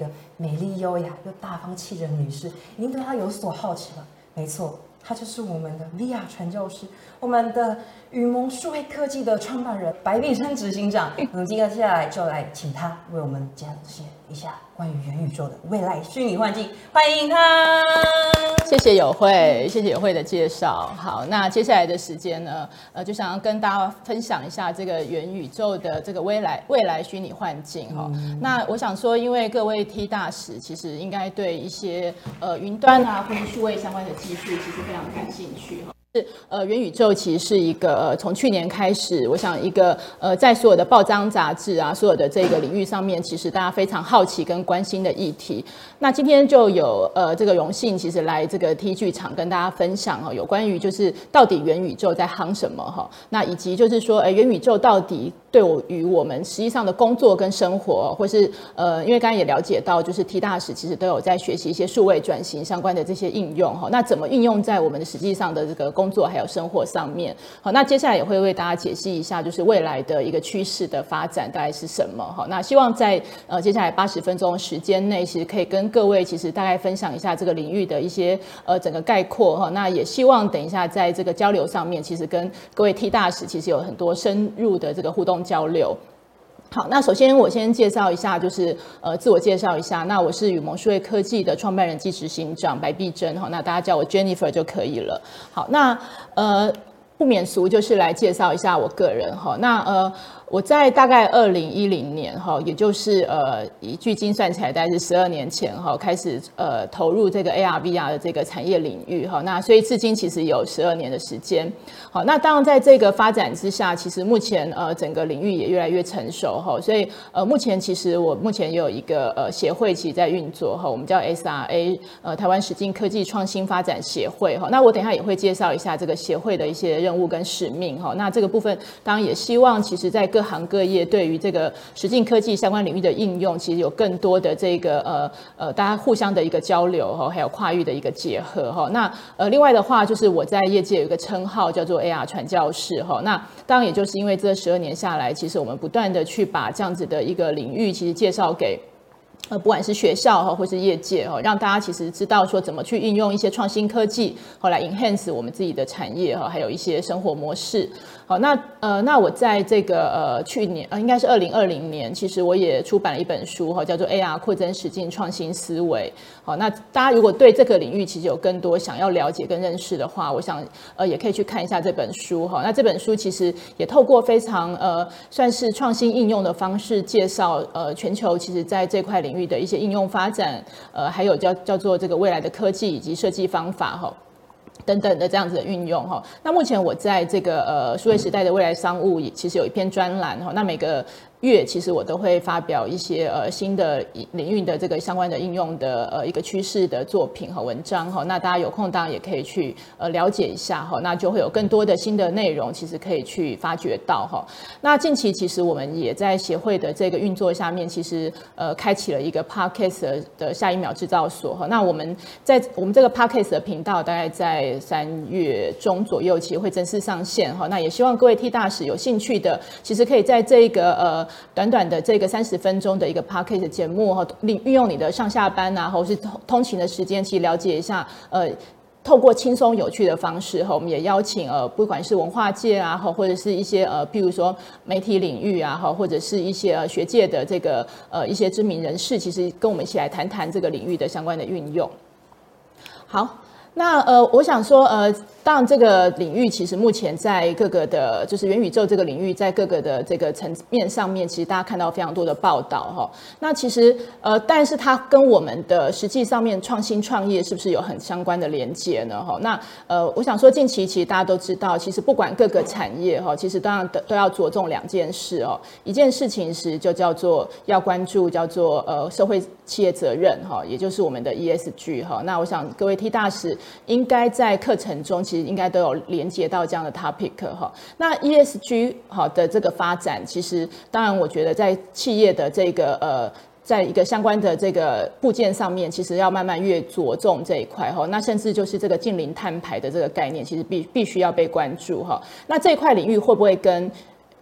个美丽、优雅又大方气质的女士，一定对她有所好奇了？没错，她就是我们的 VR 传教士，我们的雨萌数位科技的创办人白碧生执行长。我们接下来就来请她为我们讲解一下关于元宇宙的未来虚拟幻境，欢迎他。谢谢友慧，谢谢友慧的介绍。好，那接下来的时间呢，呃，就想要跟大家分享一下这个元宇宙的这个未来未来虚拟幻境哈。嗯、那我想说，因为各位 T 大使其实应该对一些呃云端啊或者数位相关的技术其实非常感兴趣哈。是呃，元宇宙其实是一个呃，从去年开始，我想一个呃，在所有的报章杂志啊，所有的这个领域上面，其实大家非常好奇跟关心的议题。那今天就有呃这个荣幸，其实来这个 T 剧场跟大家分享哦，有关于就是到底元宇宙在夯什么哈，那以及就是说，哎，元宇宙到底对我与我们实际上的工作跟生活，或是呃，因为刚刚也了解到，就是 T 大使其实都有在学习一些数位转型相关的这些应用哈，那怎么运用在我们的实际上的这个工作还有生活上面？好，那接下来也会为大家解析一下，就是未来的一个趋势的发展大概是什么哈。那希望在呃接下来八十分钟时间内，其实可以跟各位其实大概分享一下这个领域的一些呃整个概括哈。那也希望等一下在这个交流上面，其实跟各位 T 大使其实有很多深入的这个互动交流。好，那首先我先介绍一下，就是呃自我介绍一下。那我是与盟数位科技的创办人暨执行长白碧珍哈。那大家叫我 Jennifer 就可以了。好，那呃。不免俗，就是来介绍一下我个人哈。那呃，我在大概二零一零年哈，也就是呃，以距今算起来大概是十二年前哈，开始呃投入这个 AR VR 的这个产业领域哈。那所以至今其实有十二年的时间。好，那当然在这个发展之下，其实目前呃整个领域也越来越成熟哈。所以呃目前其实我目前也有一个呃协会，其实在运作哈，我们叫 SRA 呃台湾实境科技创新发展协会哈。那我等一下也会介绍一下这个协会的一些任务跟使命哈，那这个部分当然也希望，其实在各各行各业对于这个实境科技相关领域的应用，其实有更多的这个呃呃大家互相的一个交流哈，还有跨域的一个结合哈。那呃另外的话，就是我在业界有一个称号叫做 AR 传教士哈。那当然也就是因为这十二年下来，其实我们不断的去把这样子的一个领域，其实介绍给。呃，不管是学校哈，或是业界哈，让大家其实知道说怎么去应用一些创新科技，后来 enhance 我们自己的产业哈，还有一些生活模式。好，那呃，那我在这个呃去年呃，应该是二零二零年，其实我也出版了一本书哈，叫做 AR 扩增实境创新思维。好，那大家如果对这个领域其实有更多想要了解跟认识的话，我想呃也可以去看一下这本书哈。那这本书其实也透过非常呃算是创新应用的方式介绍呃全球其实在这块领域的一些应用发展，呃还有叫叫做这个未来的科技以及设计方法哈。等等的这样子的运用哈，那目前我在这个呃数位时代的未来商务也其实有一篇专栏哈，那每个。月其实我都会发表一些呃新的领域的这个相关的应用的呃一个趋势的作品和文章哈，那大家有空当然也可以去呃了解一下哈，那就会有更多的新的内容，其实可以去发掘到哈。那近期其实我们也在协会的这个运作下面，其实呃开启了一个 Podcast 的下一秒制造所哈。那我们在我们这个 Podcast 的频道大概在三月中左右，其实会正式上线哈。那也希望各位 T 大使有兴趣的，其实可以在这个呃。短短的这个三十分钟的一个 podcast 节目哈，利运用你的上下班啊，或是通通勤的时间，去了解一下，呃，透过轻松有趣的方式哈，我们也邀请呃，不管是文化界啊，哈，或者是一些呃，譬如说媒体领域啊，哈，或者是一些呃学界的这个呃一些知名人士，其实跟我们一起来谈谈这个领域的相关的运用。好，那呃，我想说呃。当然，这个领域其实目前在各个的，就是元宇宙这个领域，在各个的这个层面上面，其实大家看到非常多的报道哈。那其实呃，但是它跟我们的实际上面创新创业是不是有很相关的连接呢？哈，那呃，我想说近期其实大家都知道，其实不管各个产业哈，其实当然都都要着重两件事哦。一件事情是就叫做要关注叫做呃社会企业责任哈，也就是我们的 ESG 哈。那我想各位 T 大使应该在课程中。其实应该都有连接到这样的 topic 哈。那 ESG 好的这个发展，其实当然我觉得在企业的这个呃，在一个相关的这个部件上面，其实要慢慢越着重这一块哈。那甚至就是这个近零碳排的这个概念，其实必必须要被关注哈。那这一块领域会不会跟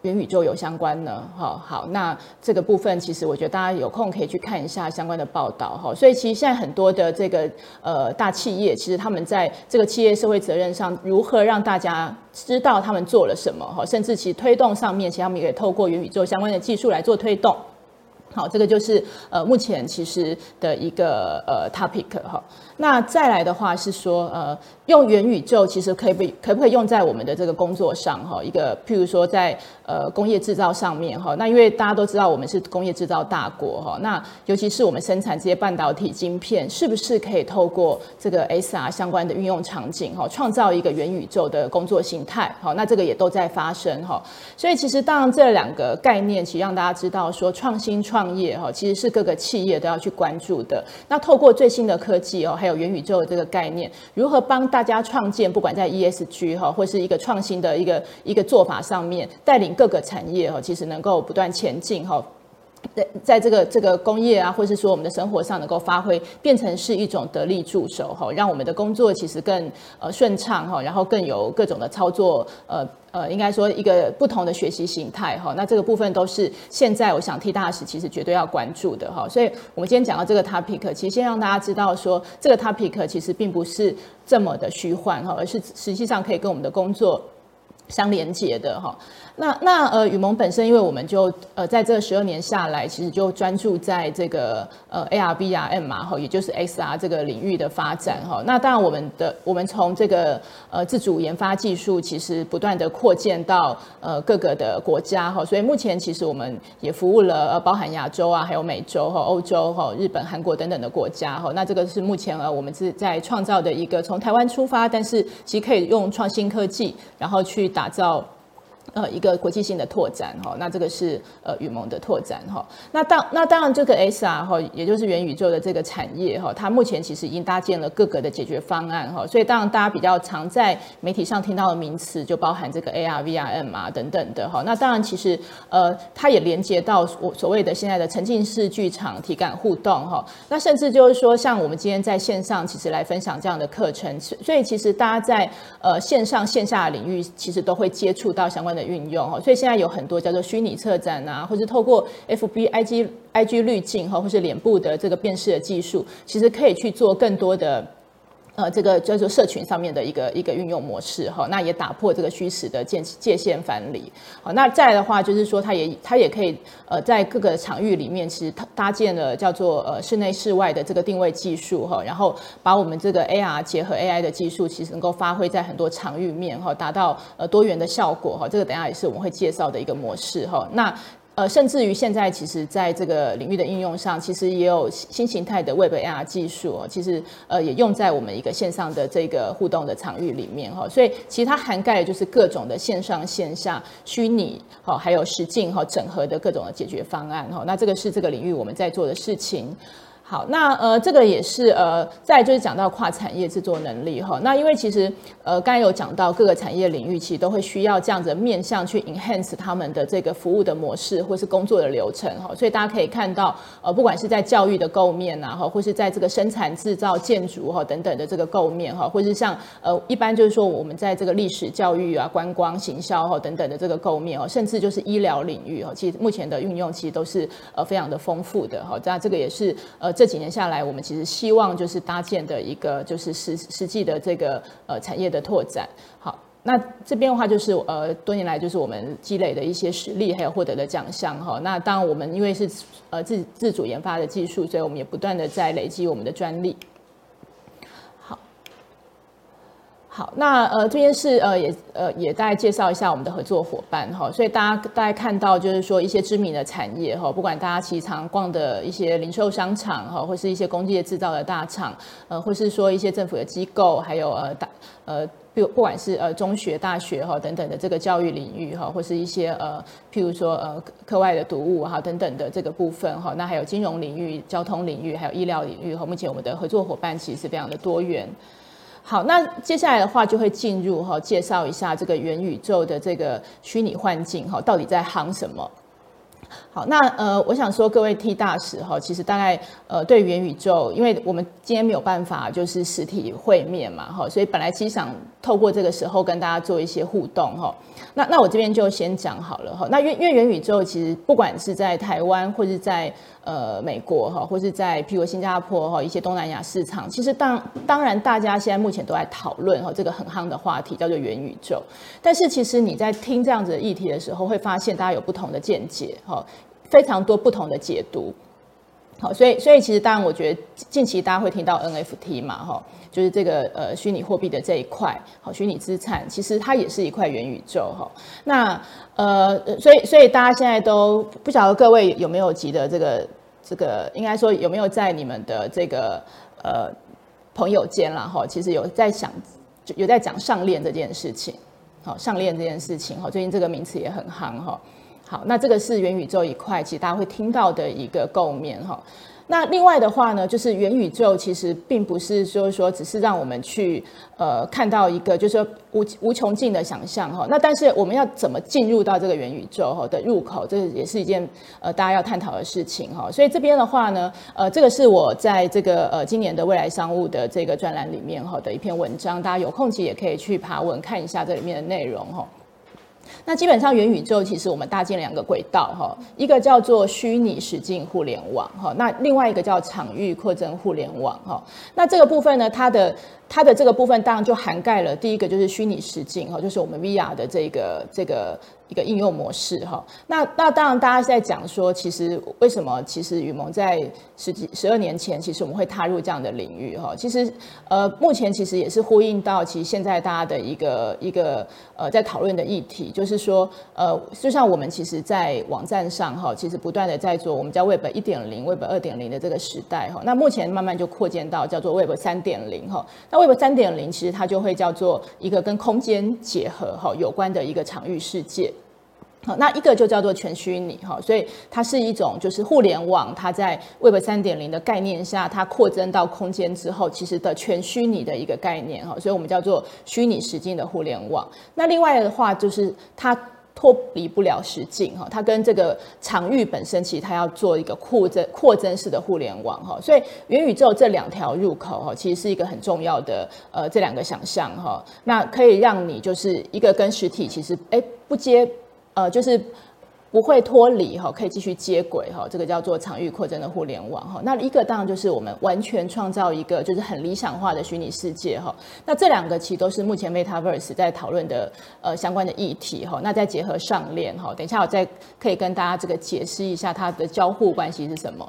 元宇宙有相关呢？哈，好，那这个部分其实我觉得大家有空可以去看一下相关的报道哈。所以其实现在很多的这个呃大企业，其实他们在这个企业社会责任上，如何让大家知道他们做了什么哈，甚至其推动上面，其实他们也可以透过元宇宙相关的技术来做推动。好，这个就是呃目前其实的一个呃 topic 哈。那再来的话是说呃。用元宇宙其实可以不可不可以用在我们的这个工作上哈？一个譬如说在呃工业制造上面哈，那因为大家都知道我们是工业制造大国哈，那尤其是我们生产这些半导体晶片，是不是可以透过这个 SR 相关的运用场景哈，创造一个元宇宙的工作形态？好，那这个也都在发生哈。所以其实当然这两个概念，其实让大家知道说创新创业哈，其实是各个企业都要去关注的。那透过最新的科技哦，还有元宇宙的这个概念，如何帮大大家创建，不管在 ESG 哈，或是一个创新的一个一个做法上面，带领各个产业哈，其实能够不断前进哈，在在这个这个工业啊，或是说我们的生活上能够发挥，变成是一种得力助手哈，让我们的工作其实更呃顺畅哈，然后更有各种的操作呃。呃，应该说一个不同的学习形态哈，那这个部分都是现在我想替大使其实绝对要关注的哈，所以我们今天讲到这个 topic，其实先让大家知道说这个 topic 其实并不是这么的虚幻哈，而是实际上可以跟我们的工作相连接的哈。那那呃，宇盟本身，因为我们就呃在这十二年下来，其实就专注在这个呃 AR、VR、M 嘛，哈，也就是 XR 这个领域的发展哈。那当然，我们的我们从这个呃自主研发技术，其实不断的扩建到呃各个的国家哈。所以目前其实我们也服务了呃包含亚洲啊，还有美洲哈、欧洲哈、日本、韩国等等的国家哈。那这个是目前呃我们是在创造的一个从台湾出发，但是其实可以用创新科技，然后去打造。呃，一个国际性的拓展哈，那这个是呃雨盟的拓展哈。那当那当然这个 S R 哈，也就是元宇宙的这个产业哈，它目前其实已经搭建了各个的解决方案哈。所以当然大家比较常在媒体上听到的名词，就包含这个 AR、VRM 啊等等的哈。那当然其实呃，它也连接到我所谓的现在的沉浸式剧场体感互动哈。那甚至就是说，像我们今天在线上其实来分享这样的课程，所以其实大家在呃线上线下的领域，其实都会接触到相关的。的运用哦，所以现在有很多叫做虚拟策展啊，或是透过 FB、IG、IG 滤镜哈，或是脸部的这个辨识的技术，其实可以去做更多的。呃，这个叫做社群上面的一个一个运用模式哈，那也打破这个虚实的界界限藩篱。好，那再的话就是说，它也它也可以呃，在各个场域里面，其实它搭建了叫做呃室内室外的这个定位技术哈，然后把我们这个 AR 结合 AI 的技术，其实能够发挥在很多场域面哈，达到呃多元的效果哈。这个等下也是我们会介绍的一个模式哈。那呃，甚至于现在，其实在这个领域的应用上，其实也有新形态的 Web AR 技术，其实呃也用在我们一个线上的这个互动的场域里面哈。所以其实它涵盖的就是各种的线上线下虚拟哈，还有实境哈整合的各种的解决方案哈。那这个是这个领域我们在做的事情。好，那呃，这个也是呃，再就是讲到跨产业制作能力哈。那因为其实呃，刚才有讲到各个产业领域其实都会需要这样子面向去 enhance 他们的这个服务的模式或是工作的流程哈。所以大家可以看到呃，不管是在教育的构面呐哈，或是在这个生产制造建筑哈等等的这个构面哈，或是像呃一般就是说我们在这个历史教育啊、观光、行销哈等等的这个构面哦，甚至就是医疗领域哈，其实目前的运用其实都是呃非常的丰富的哈。那这个也是呃。这几年下来，我们其实希望就是搭建的一个就是实实际的这个呃产业的拓展。好，那这边的话就是呃多年来就是我们积累的一些实力，还有获得的奖项哈。那当然我们因为是呃自自主研发的技术，所以我们也不断的在累积我们的专利。好，那呃这边是呃也呃也大概介绍一下我们的合作伙伴哈，所以大家大家看到就是说一些知名的产业哈，不管大家其实常逛的一些零售商场哈，或是一些工业制造的大厂，呃，或是说一些政府的机构，还有呃大呃不不管是呃中学、大学哈等等的这个教育领域哈，或是一些呃譬如说呃课外的读物哈等等的这个部分哈，那还有金融领域、交通领域，还有医疗领域哈，目前我们的合作伙伴其实是非常的多元。好，那接下来的话就会进入哈，介绍一下这个元宇宙的这个虚拟幻境哈，到底在夯什么？好，那呃，我想说各位 T 大使哈，其实大概呃，对元宇宙，因为我们今天没有办法就是实体会面嘛哈，所以本来其实想透过这个时候跟大家做一些互动哈。那那我这边就先讲好了哈。那因为因为元宇宙其实不管是在台湾或是在呃美国哈，或是在譬如新加坡哈一些东南亚市场，其实当当然大家现在目前都在讨论哈这个很夯的话题叫做元宇宙。但是其实你在听这样子的议题的时候，会发现大家有不同的见解哈。非常多不同的解读，好，所以所以其实当然，我觉得近期大家会听到 NFT 嘛，哈，就是这个呃虚拟货币的这一块，好，虚拟资产其实它也是一块元宇宙，哈，那呃，所以所以大家现在都不晓得各位有没有记得这个这个，应该说有没有在你们的这个呃朋友间啦，哈，其实有在想有在讲上链这件事情，好，上链这件事情，哈，最近这个名词也很夯，哈。好，那这个是元宇宙一块，其实大家会听到的一个构面哈。那另外的话呢，就是元宇宙其实并不是说说只是让我们去呃看到一个就是说无无穷尽的想象哈。那但是我们要怎么进入到这个元宇宙哈的入口，这也是一件呃大家要探讨的事情哈。所以这边的话呢，呃，这个是我在这个呃今年的未来商务的这个专栏里面哈的一篇文章，大家有空其实也可以去爬文看一下这里面的内容哈。那基本上元宇宙其实我们搭建两个轨道哈，一个叫做虚拟实境互联网哈，那另外一个叫场域扩增互联网哈。那这个部分呢，它的它的这个部分当然就涵盖了第一个就是虚拟实境哈，就是我们 VR 的这个这个。一个应用模式哈，那那当然大家在讲说，其实为什么其实雨萌在十几十二年前，其实我们会踏入这样的领域哈，其实呃目前其实也是呼应到其实现在大家的一个一个呃在讨论的议题，就是说呃就像我们其实在网站上哈，其实不断的在做我们叫 Web 一点零、Web 二点零的这个时代哈，那目前慢慢就扩建到叫做 Web 三点零哈，那 Web 三点零其实它就会叫做一个跟空间结合哈有关的一个场域世界。好，那一个就叫做全虚拟哈，所以它是一种就是互联网，它在 Web 三点零的概念下，它扩增到空间之后，其实的全虚拟的一个概念哈，所以我们叫做虚拟实境的互联网。那另外的话，就是它脱离不了实境哈，它跟这个场域本身，其实它要做一个扩增扩增式的互联网哈，所以元宇宙这两条入口哈，其实是一个很重要的呃这两个想象哈，那可以让你就是一个跟实体其实哎不接。呃，就是不会脱离哈，可以继续接轨哈，这个叫做场域扩增的互联网哈。那一个当然就是我们完全创造一个就是很理想化的虚拟世界哈。那这两个其实都是目前 Metaverse 在讨论的呃相关的议题哈。那再结合上链哈，等一下我再可以跟大家这个解释一下它的交互关系是什么。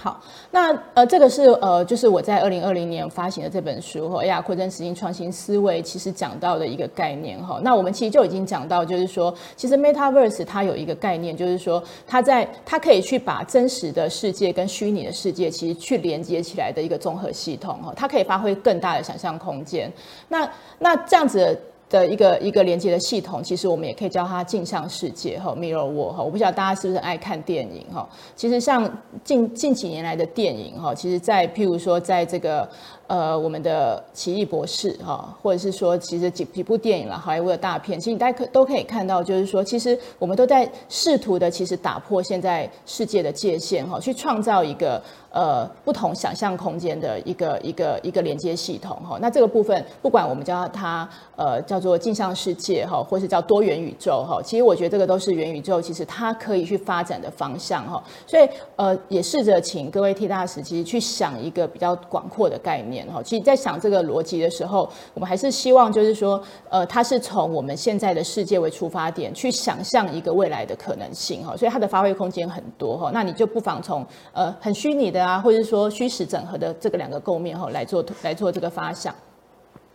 好，那呃，这个是呃，就是我在二零二零年发行的这本书哈，AR 扩增实境创新思维，其实讲到的一个概念哈。那我们其实就已经讲到，就是说，其实 Metaverse 它有一个概念，就是说，它在它可以去把真实的世界跟虚拟的世界，其实去连接起来的一个综合系统哈，它可以发挥更大的想象空间。那那这样子。的一个一个连接的系统，其实我们也可以叫它镜像世界哈，Mirror World 哈。我不晓得大家是不是爱看电影哈。其实像近近几年来的电影哈，其实在譬如说在这个。呃，我们的奇异博士哈，或者是说，其实几几部电影了，好莱坞的大片，其实你大家可都可以看到，就是说，其实我们都在试图的，其实打破现在世界的界限哈，去创造一个呃不同想象空间的一个一个一个连接系统哈。那这个部分，不管我们叫它呃叫做镜像世界哈，或是叫多元宇宙哈，其实我觉得这个都是元宇宙，其实它可以去发展的方向哈。所以呃，也试着请各位 T 大使其实去想一个比较广阔的概念。其实，在想这个逻辑的时候，我们还是希望，就是说，呃，它是从我们现在的世界为出发点，去想象一个未来的可能性哈。所以它的发挥空间很多哈。那你就不妨从呃很虚拟的啊，或者说虚实整合的这个两个构面哈来做来做这个发想。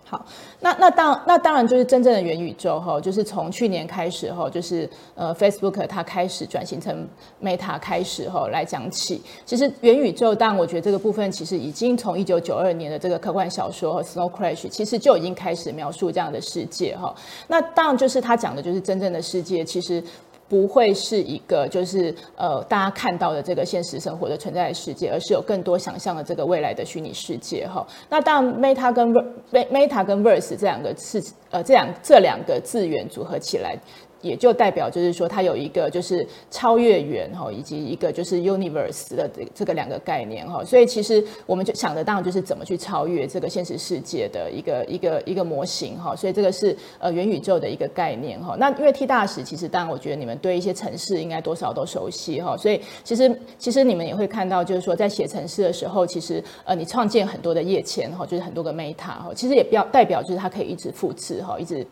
好，那那当那当然就是真正的元宇宙哈，就是从去年开始哈，就是呃 Facebook 它开始转型成 Meta 开始哈来讲起。其实元宇宙，当然我觉得这个部分其实已经从一九九二年的这个科幻小说和《Snow Crash》其实就已经开始描述这样的世界哈。那当然就是他讲的就是真正的世界，其实。不会是一个就是呃大家看到的这个现实生活的存在的世界，而是有更多想象的这个未来的虚拟世界哈。那当然，Meta 跟 Ver，Meta 跟 Verse 这两个是呃这两这两个字源组合起来。也就代表就是说，它有一个就是超越元哈，以及一个就是 universe 的这这个两个概念哈。所以其实我们就想得到就是怎么去超越这个现实世界的一个一个一个模型哈。所以这个是呃元宇宙的一个概念哈。那因为 T 大使其实当然我觉得你们对一些城市应该多少都熟悉哈。所以其实其实你们也会看到就是说在写城市的时候，其实呃你创建很多的页签哈，就是很多个 meta 哈，其实也表代表就是它可以一直复制哈，一直。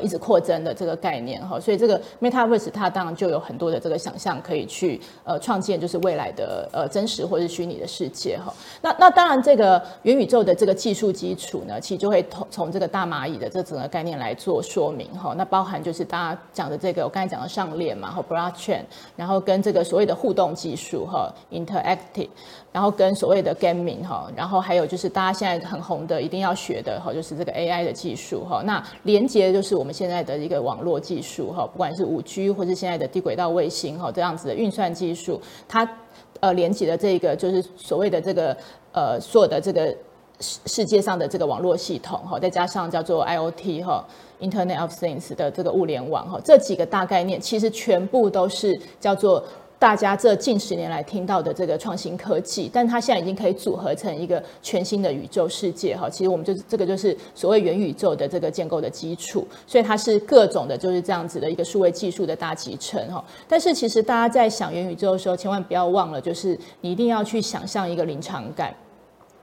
一直扩增的这个概念哈，所以这个 Metaverse 它当然就有很多的这个想象可以去呃创建，就是未来的呃真实或是虚拟的世界哈。那那当然，这个元宇宙的这个技术基础呢，其实就会从从这个大蚂蚁的这整个概念来做说明哈。那包含就是大家讲的这个我刚才讲的上链嘛，和 Blockchain，然后跟这个所谓的互动技术哈，Interactive。然后跟所谓的 gaming 哈，然后还有就是大家现在很红的，一定要学的哈，就是这个 AI 的技术哈。那连接就是我们现在的一个网络技术哈，不管是五 G 或是现在的低轨道卫星哈，这样子的运算技术，它呃连接的这个就是所谓的这个呃所有的这个世世界上的这个网络系统哈，再加上叫做 IoT 哈，Internet of Things 的这个物联网哈，这几个大概念其实全部都是叫做。大家这近十年来听到的这个创新科技，但它现在已经可以组合成一个全新的宇宙世界哈。其实我们就是这个就是所谓元宇宙的这个建构的基础，所以它是各种的就是这样子的一个数位技术的大集成哈。但是其实大家在想元宇宙的时候，千万不要忘了，就是你一定要去想象一个临场感。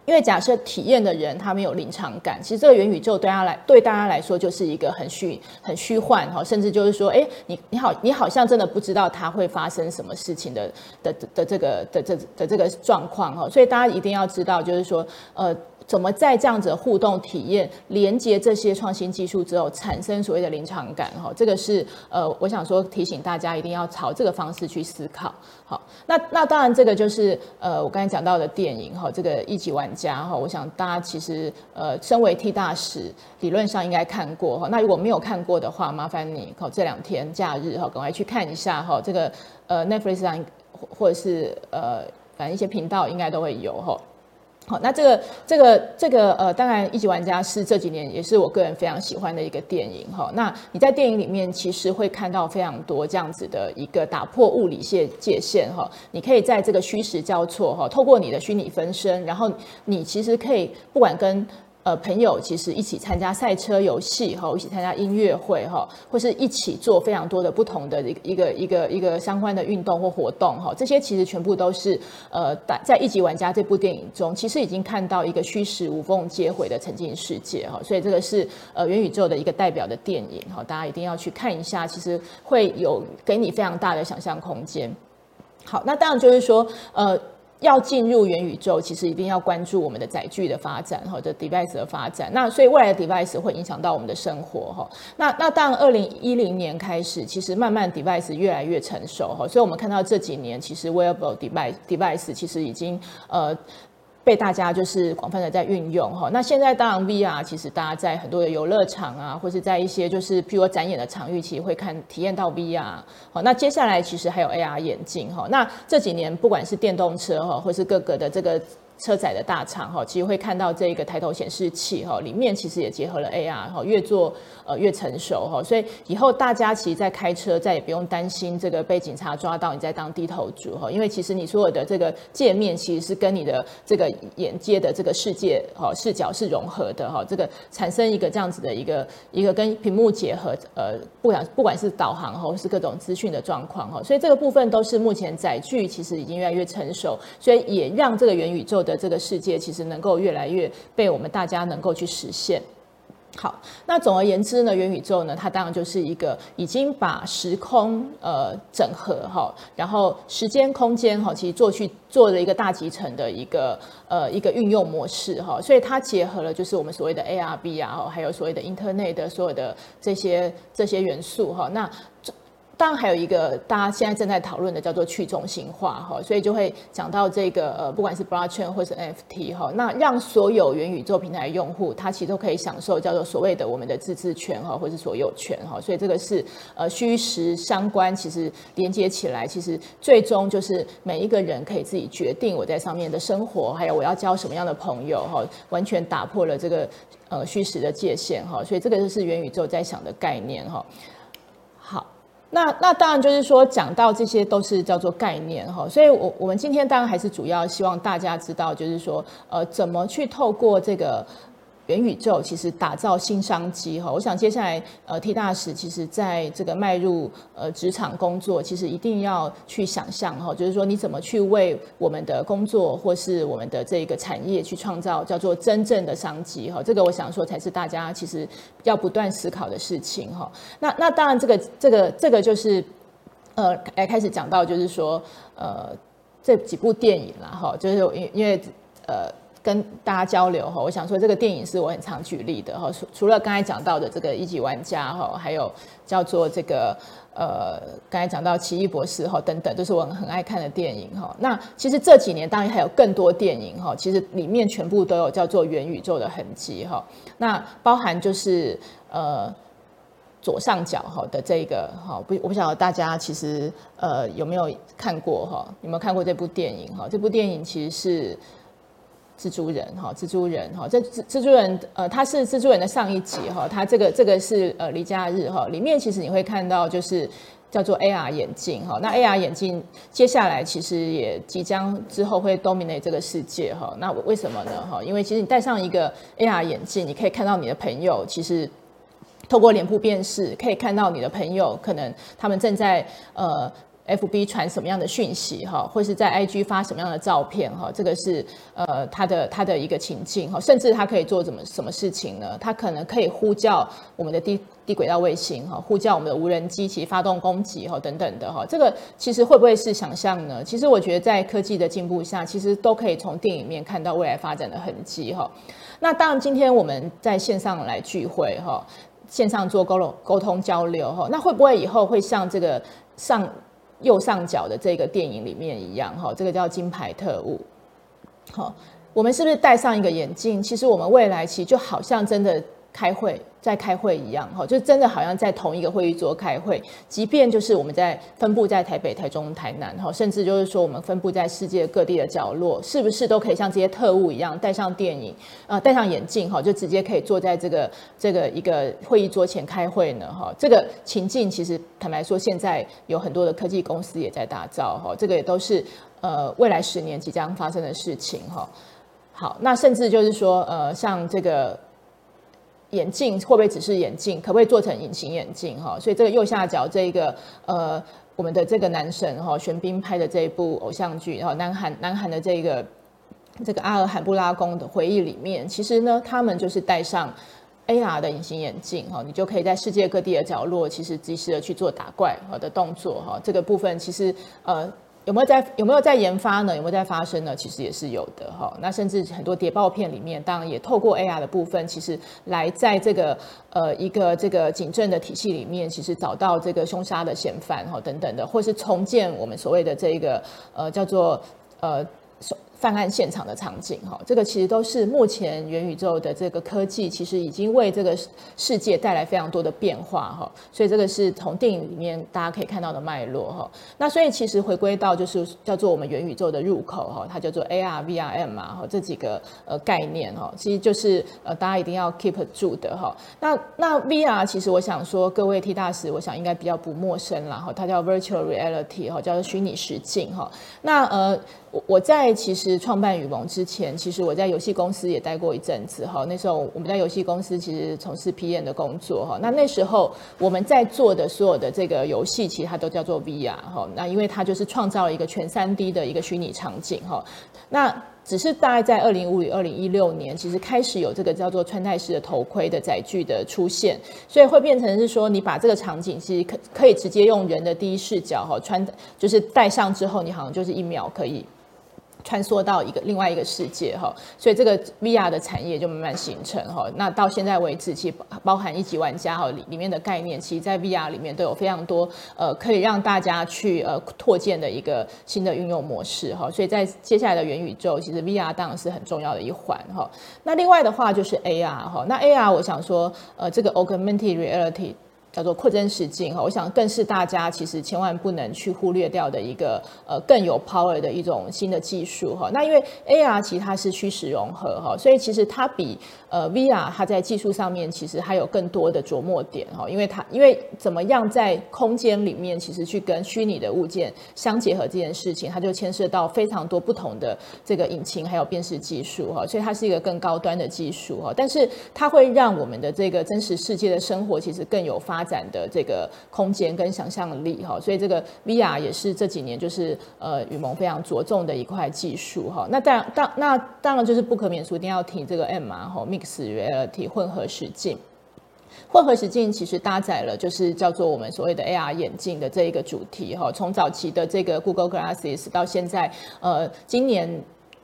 因为假设体验的人他没有临场感，其实这个元宇宙对他来对大家来说就是一个很虚很虚幻哈，甚至就是说，哎，你你好你好像真的不知道它会发生什么事情的的的，的这个的这的这个状况哈，所以大家一定要知道，就是说，呃。怎么在这样子互动体验连接这些创新技术之后，产生所谓的临场感？哈，这个是呃，我想说提醒大家一定要朝这个方式去思考。好，那那当然这个就是呃，我刚才讲到的电影哈，这个一级玩家哈，我想大家其实呃，身为 T 大使，理论上应该看过哈。那如果没有看过的话，麻烦你哈这两天假日哈，赶快去看一下哈。这个呃 Netflix 上或者是呃，反正一些频道应该都会有哈。好，那这个这个这个呃，当然一级玩家是这几年也是我个人非常喜欢的一个电影哈。那你在电影里面其实会看到非常多这样子的一个打破物理界界限哈。你可以在这个虚实交错哈，透过你的虚拟分身，然后你其实可以不管跟。呃，朋友其实一起参加赛车游戏哈，一起参加音乐会哈，或是一起做非常多的不同的一个一个一个一个相关的运动或活动哈，这些其实全部都是呃，在一级玩家这部电影中，其实已经看到一个虚实无缝接轨的沉浸世界哈，所以这个是呃元宇宙的一个代表的电影哈，大家一定要去看一下，其实会有给你非常大的想象空间。好，那当然就是说呃。要进入元宇宙，其实一定要关注我们的载具的发展，或者 device 的发展。那所以未来的 device 会影响到我们的生活，哈。那那当然，二零一零年开始，其实慢慢 device 越来越成熟，哈。所以我们看到这几年，其实 wearable device device 其实已经呃。被大家就是广泛的在运用哈，那现在当然 VR 其实大家在很多的游乐场啊，或是在一些就是譬如说展演的场域，其实会看体验到 VR。好，那接下来其实还有 AR 眼镜哈，那这几年不管是电动车哈，或是各个的这个。车载的大厂哈，其实会看到这个抬头显示器哈，里面其实也结合了 AR 哈，越做呃越成熟哈，所以以后大家其实在开车再也不用担心这个被警察抓到你在当低头族哈，因为其实你所有的这个界面其实是跟你的这个眼界的这个世界哈视角是融合的哈，这个产生一个这样子的一个一个跟屏幕结合呃，不管不管是导航或是各种资讯的状况哈，所以这个部分都是目前载具其实已经越来越成熟，所以也让这个元宇宙。的这个世界其实能够越来越被我们大家能够去实现。好，那总而言之呢，元宇宙呢，它当然就是一个已经把时空呃整合哈，然后时间空间哈，其实做去做了一个大集成的一个呃一个运用模式哈，所以它结合了就是我们所谓的 AR、VR 还有所谓的 Internet 的所有的这些这些元素哈，那。当然还有一个大家现在正在讨论的叫做去中心化哈，所以就会讲到这个呃，不管是 Blockchain 或是 NFT 哈，那让所有元宇宙平台用户他其实都可以享受叫做所谓的我们的自治权哈，或是所有权哈，所以这个是呃虚实相关，其实连接起来，其实最终就是每一个人可以自己决定我在上面的生活，还有我要交什么样的朋友哈，完全打破了这个呃虚实的界限哈，所以这个就是元宇宙在想的概念哈。那那当然就是说，讲到这些都是叫做概念哈，所以我我们今天当然还是主要希望大家知道，就是说，呃，怎么去透过这个。元宇宙其实打造新商机哈，我想接下来呃 T 大使其实在这个迈入呃职场工作，其实一定要去想象哈，就是说你怎么去为我们的工作或是我们的这个产业去创造叫做真正的商机哈，这个我想说才是大家其实要不断思考的事情哈。那那当然这个这个这个就是呃来开始讲到就是说呃这几部电影了哈，就是因因为呃。跟大家交流哈，我想说这个电影是我很常举例的哈，除除了刚才讲到的这个一级玩家哈，还有叫做这个呃，刚才讲到奇异博士哈等等，都是我很爱看的电影哈。那其实这几年当然还有更多电影哈，其实里面全部都有叫做元宇宙的痕迹哈。那包含就是呃左上角哈的这个哈，不我不晓得大家其实呃有没有看过哈？有没有看过这部电影哈？这部电影其实是。蜘蛛人哈，蜘蛛人哈，这蜘蜘蛛人呃，他是蜘蛛人的上一集哈，他这个这个是呃离家日哈，里面其实你会看到就是叫做 AR 眼镜哈，那 AR 眼镜接下来其实也即将之后会 dominate 这个世界哈，那为什么呢哈？因为其实你戴上一个 AR 眼镜，你可以看到你的朋友，其实透过脸部辨识可以看到你的朋友，可能他们正在呃。FB 传什么样的讯息哈，或是在 IG 发什么样的照片哈，这个是呃他的他的一个情境哈，甚至他可以做什么什么事情呢？他可能可以呼叫我们的低低轨道卫星哈，呼叫我们的无人机其发动攻击哈等等的哈，这个其实会不会是想象呢？其实我觉得在科技的进步下，其实都可以从电影面看到未来发展的痕迹哈。那当然，今天我们在线上来聚会哈，线上做沟通沟通交流哈，那会不会以后会像这个上？右上角的这个电影里面一样哈，这个叫金牌特务。好，我们是不是戴上一个眼镜？其实我们未来其实就好像真的开会。在开会一样哈，就真的好像在同一个会议桌开会，即便就是我们在分布在台北、台中、台南哈，甚至就是说我们分布在世界各地的角落，是不是都可以像这些特务一样戴上电影啊，戴上眼镜哈，就直接可以坐在这个这个一个会议桌前开会呢哈？这个情境其实坦白说，现在有很多的科技公司也在打造哈，这个也都是呃未来十年即将发生的事情哈。好，那甚至就是说呃像这个。眼镜会不会只是眼镜？可不可以做成隐形眼镜？哈，所以这个右下角这一个呃，我们的这个男神哈，玄彬拍的这一部偶像剧，然后南韩南韩的这个这个阿尔罕布拉宫的回忆里面，其实呢，他们就是戴上 AR 的隐形眼镜哈，你就可以在世界各地的角落，其实及时的去做打怪好的动作哈。这个部分其实呃。有没有在有没有在研发呢？有没有在发生呢？其实也是有的哈。那甚至很多谍报片里面，当然也透过 AR 的部分，其实来在这个呃一个这个警政的体系里面，其实找到这个凶杀的嫌犯哈等等的，或是重建我们所谓的这个呃叫做呃。犯案现场的场景，哈，这个其实都是目前元宇宙的这个科技，其实已经为这个世界带来非常多的变化，哈。所以这个是从电影里面大家可以看到的脉络，哈。那所以其实回归到就是叫做我们元宇宙的入口，哈，它叫做 AR、VRM 嘛，哈，这几个呃概念，哈，其实就是呃大家一定要 keep 住的，哈。那那 VR 其实我想说，各位 T 大使，我想应该比较不陌生啦，哈，它叫 Virtual Reality，哈，叫做虚拟实境，哈。那呃。我在其实创办雨萌之前，其实我在游戏公司也待过一阵子哈。那时候我们在游戏公司其实从事 PM 的工作哈。那那时候我们在做的所有的这个游戏，其实它都叫做 VR 哈。那因为它就是创造了一个全 3D 的一个虚拟场景哈。那只是大概在二零五五、二零一六年，其实开始有这个叫做穿戴式的头盔的载具的出现，所以会变成是说，你把这个场景其实可可以直接用人的第一视角哈穿，就是戴上之后，你好像就是一秒可以。穿梭到一个另外一个世界哈，所以这个 VR 的产业就慢慢形成哈。那到现在为止，其实包含一级玩家哈里里面的概念，其实在 VR 里面都有非常多呃可以让大家去呃拓建的一个新的运用模式哈。所以在接下来的元宇宙，其实 VR 当然是很重要的一环哈。那另外的话就是 AR 哈，那 AR 我想说呃这个 Augmented Reality。叫做扩增实境哈，我想更是大家其实千万不能去忽略掉的一个呃更有 power 的一种新的技术哈。那因为 AR 其实它是虚实融合哈，所以其实它比呃 VR 它在技术上面其实还有更多的琢磨点哈，因为它因为怎么样在空间里面其实去跟虚拟的物件相结合这件事情，它就牵涉到非常多不同的这个引擎还有辨识技术哈，所以它是一个更高端的技术哈，但是它会让我们的这个真实世界的生活其实更有发展的这个空间跟想象力哈，所以这个 VR 也是这几年就是呃雨萌非常着重的一块技术哈。那当然当那当然就是不可免俗，一定要提这个 M 嘛哈 mix reality 混合实境。混合实境其实搭载了就是叫做我们所谓的 AR 眼镜的这一个主题哈，从早期的这个 Google Glasses 到现在呃今年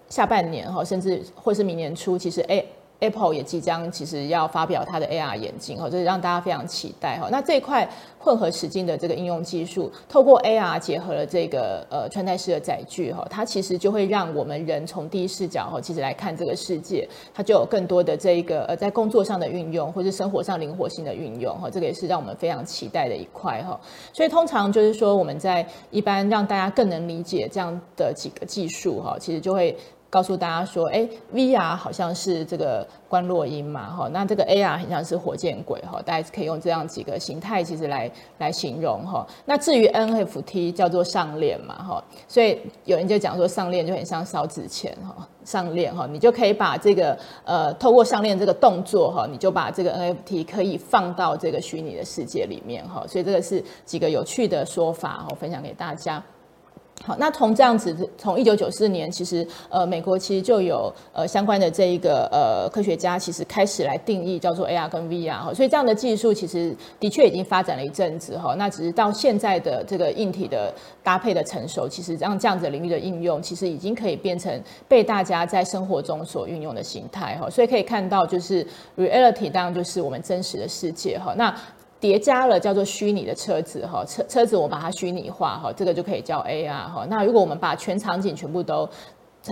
下半年哈，甚至或是明年初，其实 A Apple 也即将其实要发表它的 AR 眼镜哈，这是让大家非常期待哈。那这一块混合实境的这个应用技术，透过 AR 结合了这个呃穿戴式的载具哈，它其实就会让我们人从第一视角哈，其实来看这个世界，它就有更多的这一个呃在工作上的运用，或是生活上灵活性的运用哈，这个也是让我们非常期待的一块哈。所以通常就是说我们在一般让大家更能理解这样的几个技术哈，其实就会。告诉大家说，哎，VR 好像是这个观落音嘛，哈，那这个 AR 很像是火箭鬼，哈，大家可以用这样几个形态其实来来形容，哈。那至于 NFT 叫做上链嘛，哈，所以有人就讲说上链就很像烧纸钱，哈，上链哈，你就可以把这个呃透过上链这个动作，哈，你就把这个 NFT 可以放到这个虚拟的世界里面，哈，所以这个是几个有趣的说法，哈，分享给大家。好，那从这样子，从一九九四年，其实呃，美国其实就有呃相关的这一个呃科学家，其实开始来定义叫做 AR 跟 VR 哈，所以这样的技术其实的确已经发展了一阵子哈，那只是到现在的这个硬体的搭配的成熟，其实让这样子的领域的应用，其实已经可以变成被大家在生活中所运用的形态哈，所以可以看到就是 reality 当然就是我们真实的世界哈，那。叠加了叫做虚拟的车子哈，车车子我把它虚拟化哈，这个就可以叫 AR 哈。那如果我们把全场景全部都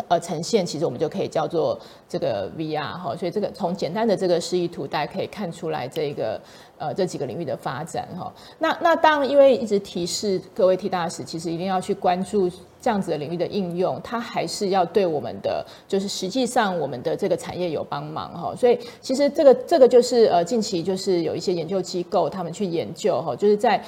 呃呈现，其实我们就可以叫做这个 VR 哈。所以这个从简单的这个示意图，大家可以看出来这个呃这几个领域的发展哈。那那当然，因为一直提示各位 T 大使，其实一定要去关注。这样子的领域的应用，它还是要对我们的，就是实际上我们的这个产业有帮忙哈。所以其实这个这个就是呃近期就是有一些研究机构他们去研究哈，就是在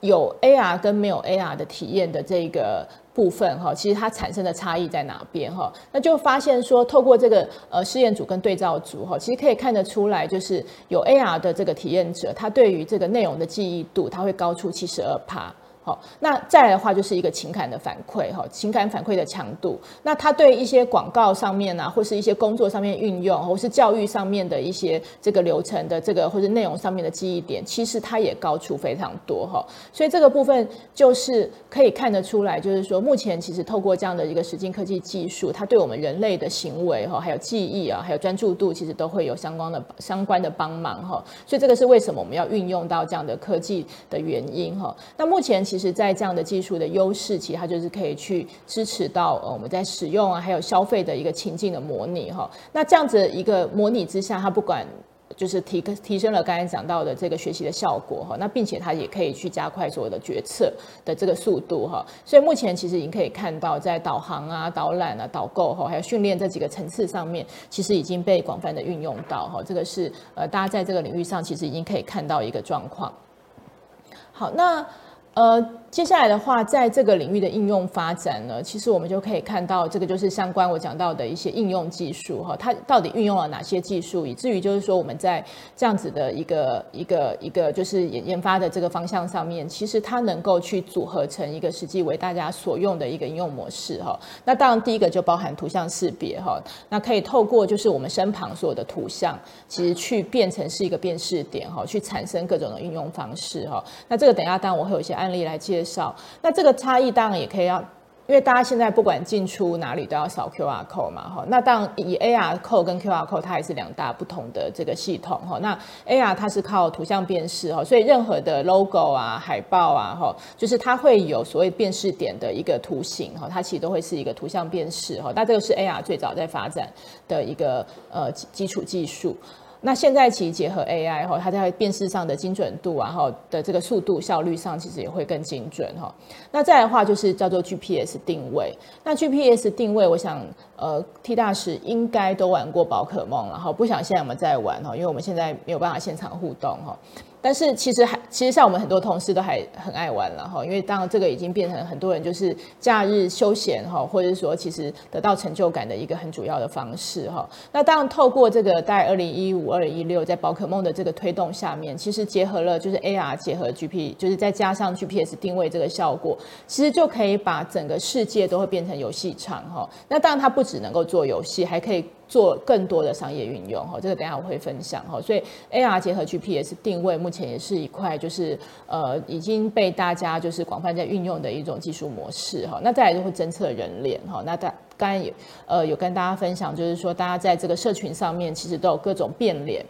有 AR 跟没有 AR 的体验的这个部分哈，其实它产生的差异在哪边哈？那就发现说，透过这个呃试验组跟对照组哈，其实可以看得出来，就是有 AR 的这个体验者，他对于这个内容的记忆度，他会高出七十二趴。好，那再来的话就是一个情感的反馈，哈，情感反馈的强度。那他对一些广告上面啊，或是一些工作上面运用，或是教育上面的一些这个流程的这个或者内容上面的记忆点，其实它也高出非常多，哈。所以这个部分就是可以看得出来，就是说目前其实透过这样的一个实境科技技术，它对我们人类的行为，哈，还有记忆啊，还有专注度，其实都会有相关的相关的帮忙，哈。所以这个是为什么我们要运用到这样的科技的原因，哈。那目前。其其实，在这样的技术的优势，其实它就是可以去支持到呃我们在使用啊，还有消费的一个情境的模拟哈。那这样子一个模拟之下，它不管就是提提升了刚才讲到的这个学习的效果哈，那并且它也可以去加快所有的决策的这个速度哈。所以目前其实已经可以看到，在导航啊、导览啊、导购哈，还有训练这几个层次上面，其实已经被广泛的运用到哈。这个是呃大家在这个领域上其实已经可以看到一个状况。好，那。呃，接下来的话，在这个领域的应用发展呢，其实我们就可以看到，这个就是相关我讲到的一些应用技术哈，它到底运用了哪些技术，以至于就是说我们在这样子的一个一个一个就是研研发的这个方向上面，其实它能够去组合成一个实际为大家所用的一个应用模式哈。那当然第一个就包含图像识别哈，那可以透过就是我们身旁所有的图像，其实去变成是一个辨识点哈，去产生各种的应用方式哈。那这个等下当然我会有一些案例来介绍，那这个差异当然也可以要，因为大家现在不管进出哪里都要扫 QR code 嘛，哈，那当然以 AR code 跟 QR code 它也是两大不同的这个系统，哈，那 AR 它是靠图像辨识，哈，所以任何的 logo 啊、海报啊，哈，就是它会有所谓辨识点的一个图形，哈，它其实都会是一个图像辨识，哈，那这个是 AR 最早在发展的一个呃基础技术。那现在其实结合 AI 哈，它在辨识上的精准度啊哈的这个速度效率上，其实也会更精准哈。那再来的话就是叫做 GPS 定位。那 GPS 定位，我想呃 T 大师应该都玩过宝可梦了哈，不想现在我们在玩哈，因为我们现在没有办法现场互动哈。但是其实还，其实像我们很多同事都还很爱玩了哈，因为当然这个已经变成很多人就是假日休闲哈，或者说其实得到成就感的一个很主要的方式哈。那当然透过这个在二零一五、二零一六在宝可梦的这个推动下面，其实结合了就是 AR 结合 GP，就是再加上 GPS 定位这个效果，其实就可以把整个世界都会变成游戏场哈。那当然它不只能够做游戏，还可以。做更多的商业运用哈，这个等下我会分享哈。所以 AR 结合 GPS 定位，目前也是一块就是呃已经被大家就是广泛在运用的一种技术模式哈。那再来就会侦测人脸哈。那大刚才有呃有跟大家分享，就是说大家在这个社群上面其实都有各种变脸。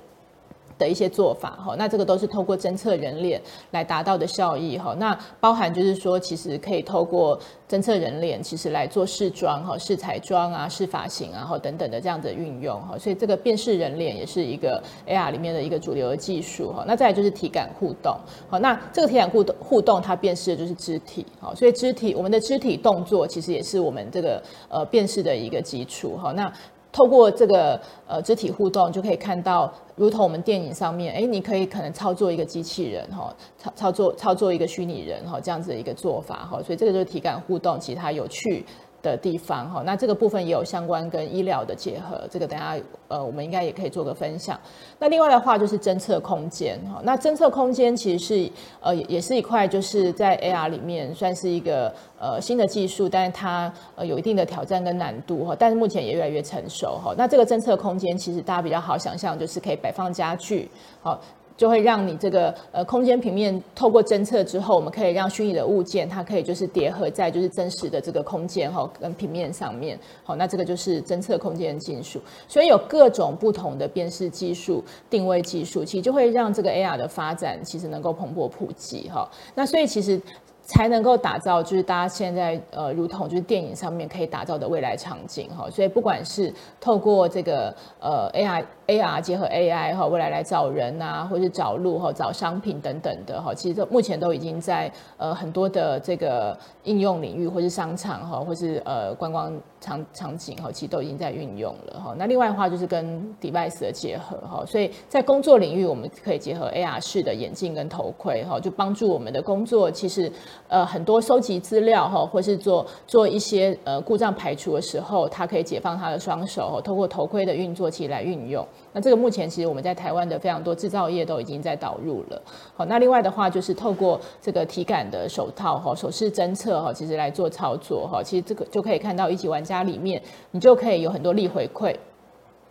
的一些做法哈，那这个都是透过侦测人脸来达到的效益哈。那包含就是说，其实可以透过侦测人脸，其实来做试妆哈、试彩妆啊、试发型啊，或等等的这样的运用哈。所以这个辨识人脸也是一个 AR 里面的一个主流的技术哈。那再来就是体感互动，好，那这个体感互动互动它辨识的就是肢体，好，所以肢体我们的肢体动作其实也是我们这个呃辨识的一个基础哈。那透过这个呃肢体互动，就可以看到，如同我们电影上面，哎，你可以可能操作一个机器人哈，操操作操作一个虚拟人哈，这样子的一个做法哈，所以这个就是体感互动，其他有趣的地方哈，那这个部分也有相关跟医疗的结合，这个等下呃我们应该也可以做个分享。那另外的话就是侦测空间哈，那侦测空间其实是呃也是一块就是在 AR 里面算是一个呃新的技术，但是它呃有一定的挑战跟难度哈，但是目前也越来越成熟哈。那这个侦测空间其实大家比较好想象，就是可以摆放家具好。就会让你这个呃空间平面透过侦测之后，我们可以让虚拟的物件它可以就是叠合在就是真实的这个空间哈跟平面上面，好，那这个就是侦测空间的技术。所以有各种不同的辨识技术、定位技术，其实就会让这个 AR 的发展其实能够蓬勃普及哈。那所以其实。才能够打造，就是大家现在呃，如同就是电影上面可以打造的未来场景哈。所以不管是透过这个呃 AR AR 结合 AI 哈，未来来找人啊，或是找路哈，找商品等等的哈，其实目前都已经在呃很多的这个应用领域，或是商场哈，或是呃观光场场景哈，其实都已经在运用了哈。那另外的话就是跟 device 的结合哈，所以在工作领域我们可以结合 AR 式的眼镜跟头盔哈，就帮助我们的工作其实。呃，很多收集资料哈，或是做做一些呃故障排除的时候，它可以解放它的双手，透过头盔的运作器来运用。那这个目前其实我们在台湾的非常多制造业都已经在导入了。好，那另外的话就是透过这个体感的手套哈，手势侦测哈，其实来做操作哈，其实这个就可以看到一级玩家里面，你就可以有很多力回馈。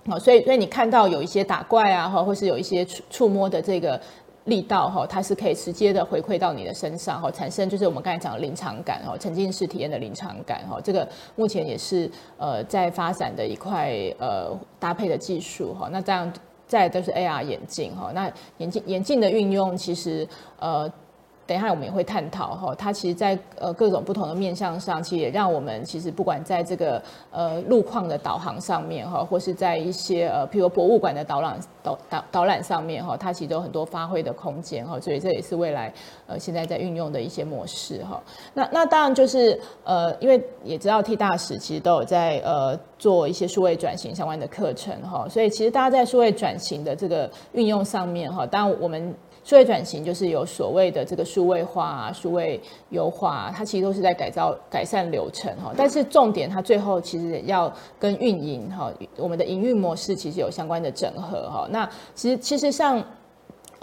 好，所以所以你看到有一些打怪啊哈，或是有一些触触摸的这个。力道哈，它是可以直接的回馈到你的身上哈，产生就是我们刚才讲的临场感哈，沉浸式体验的临场感哈，这个目前也是呃在发展的一块呃搭配的技术哈。那这样再都是 AR 眼镜哈，那眼镜眼镜的运用其实呃。等一下，我们也会探讨哈，它其实，在呃各种不同的面向上，其实也让我们其实不管在这个呃路况的导航上面哈，或是在一些呃譬如博物馆的导览导导导览上面哈，它其实有很多发挥的空间哈，所以这也是未来呃现在在运用的一些模式哈。那那当然就是呃，因为也知道 T 大使其实都有在呃做一些数位转型相关的课程哈，所以其实大家在数位转型的这个运用上面哈，当然我们。数位转型就是有所谓的这个数位化啊、数位优化，它其实都是在改造、改善流程哈。但是重点，它最后其实要跟运营哈，我们的营运模式其实有相关的整合哈。那其实其实像。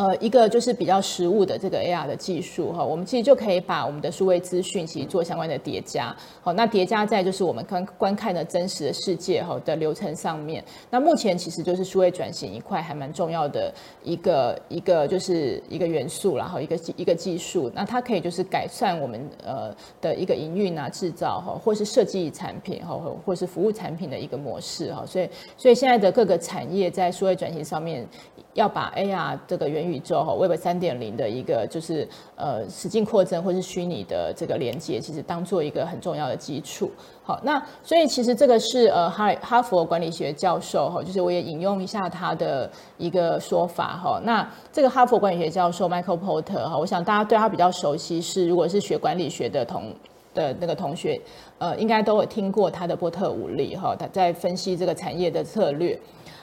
呃，一个就是比较实物的这个 AR 的技术哈，我们其实就可以把我们的数位资讯其实做相关的叠加，好，那叠加在就是我们观观看的真实的世界哈的流程上面。那目前其实就是数位转型一块还蛮重要的一个一个就是一个元素，然后一个一个技术，那它可以就是改善我们呃的一个营运啊、制造哈，或是设计产品哈，或是服务产品的一个模式哈。所以所以现在的各个产业在数位转型上面要把 AR 这个元宇宙哈 Web 三点零的一个就是呃实境扩增或是虚拟的这个连接，其实当做一个很重要的基础。好，那所以其实这个是呃哈哈佛管理学教授哈，就是我也引用一下他的一个说法哈。那这个哈佛管理学教授 Michael Porter 哈，我想大家对他比较熟悉是，如果是学管理学的同的那个同学，呃，应该都有听过他的波特五力哈，他在分析这个产业的策略。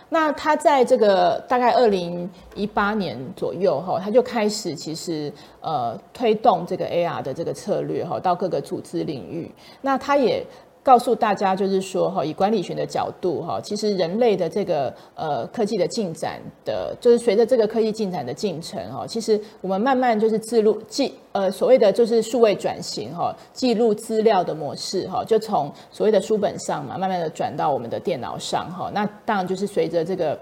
那他在这个大概二零一八年左右哈，他就开始其实呃推动这个 AR 的这个策略哈，到各个组织领域。那他也告诉大家，就是说哈，以管理学的角度哈，其实人类的这个呃科技的进展的，就是随着这个科技进展的进程哈，其实我们慢慢就是记录记呃所谓的就是数位转型哈，记录资料的模式哈，就从所谓的书本上嘛，慢慢的转到我们的电脑上哈。那当然就是随着这个。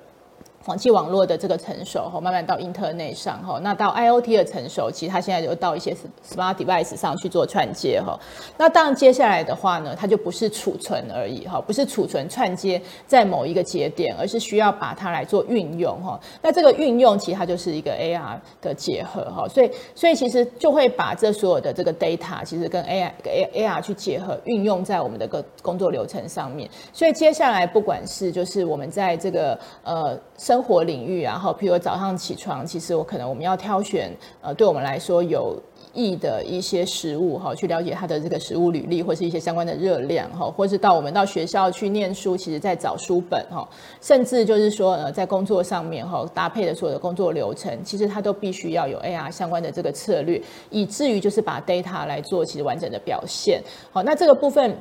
网际网络的这个成熟哈，慢慢到 Internet 上哈，那到 IoT 的成熟，其实它现在就到一些 Smart Device 上去做串接哈。那当然接下来的话呢，它就不是储存而已哈，不是储存串接在某一个节点，而是需要把它来做运用哈。那这个运用其实它就是一个 AR 的结合哈，所以所以其实就会把这所有的这个 data 其实跟 AI AR 去结合运用在我们的个工作流程上面。所以接下来不管是就是我们在这个呃生活领域，然后，譬如早上起床，其实我可能我们要挑选，呃，对我们来说有益的一些食物，哈，去了解它的这个食物履历，或是一些相关的热量，哈，或是到我们到学校去念书，其实在找书本，哈，甚至就是说，呃，在工作上面，哈，搭配的所有的工作流程，其实它都必须要有 AR 相关的这个策略，以至于就是把 data 来做其实完整的表现，好，那这个部分，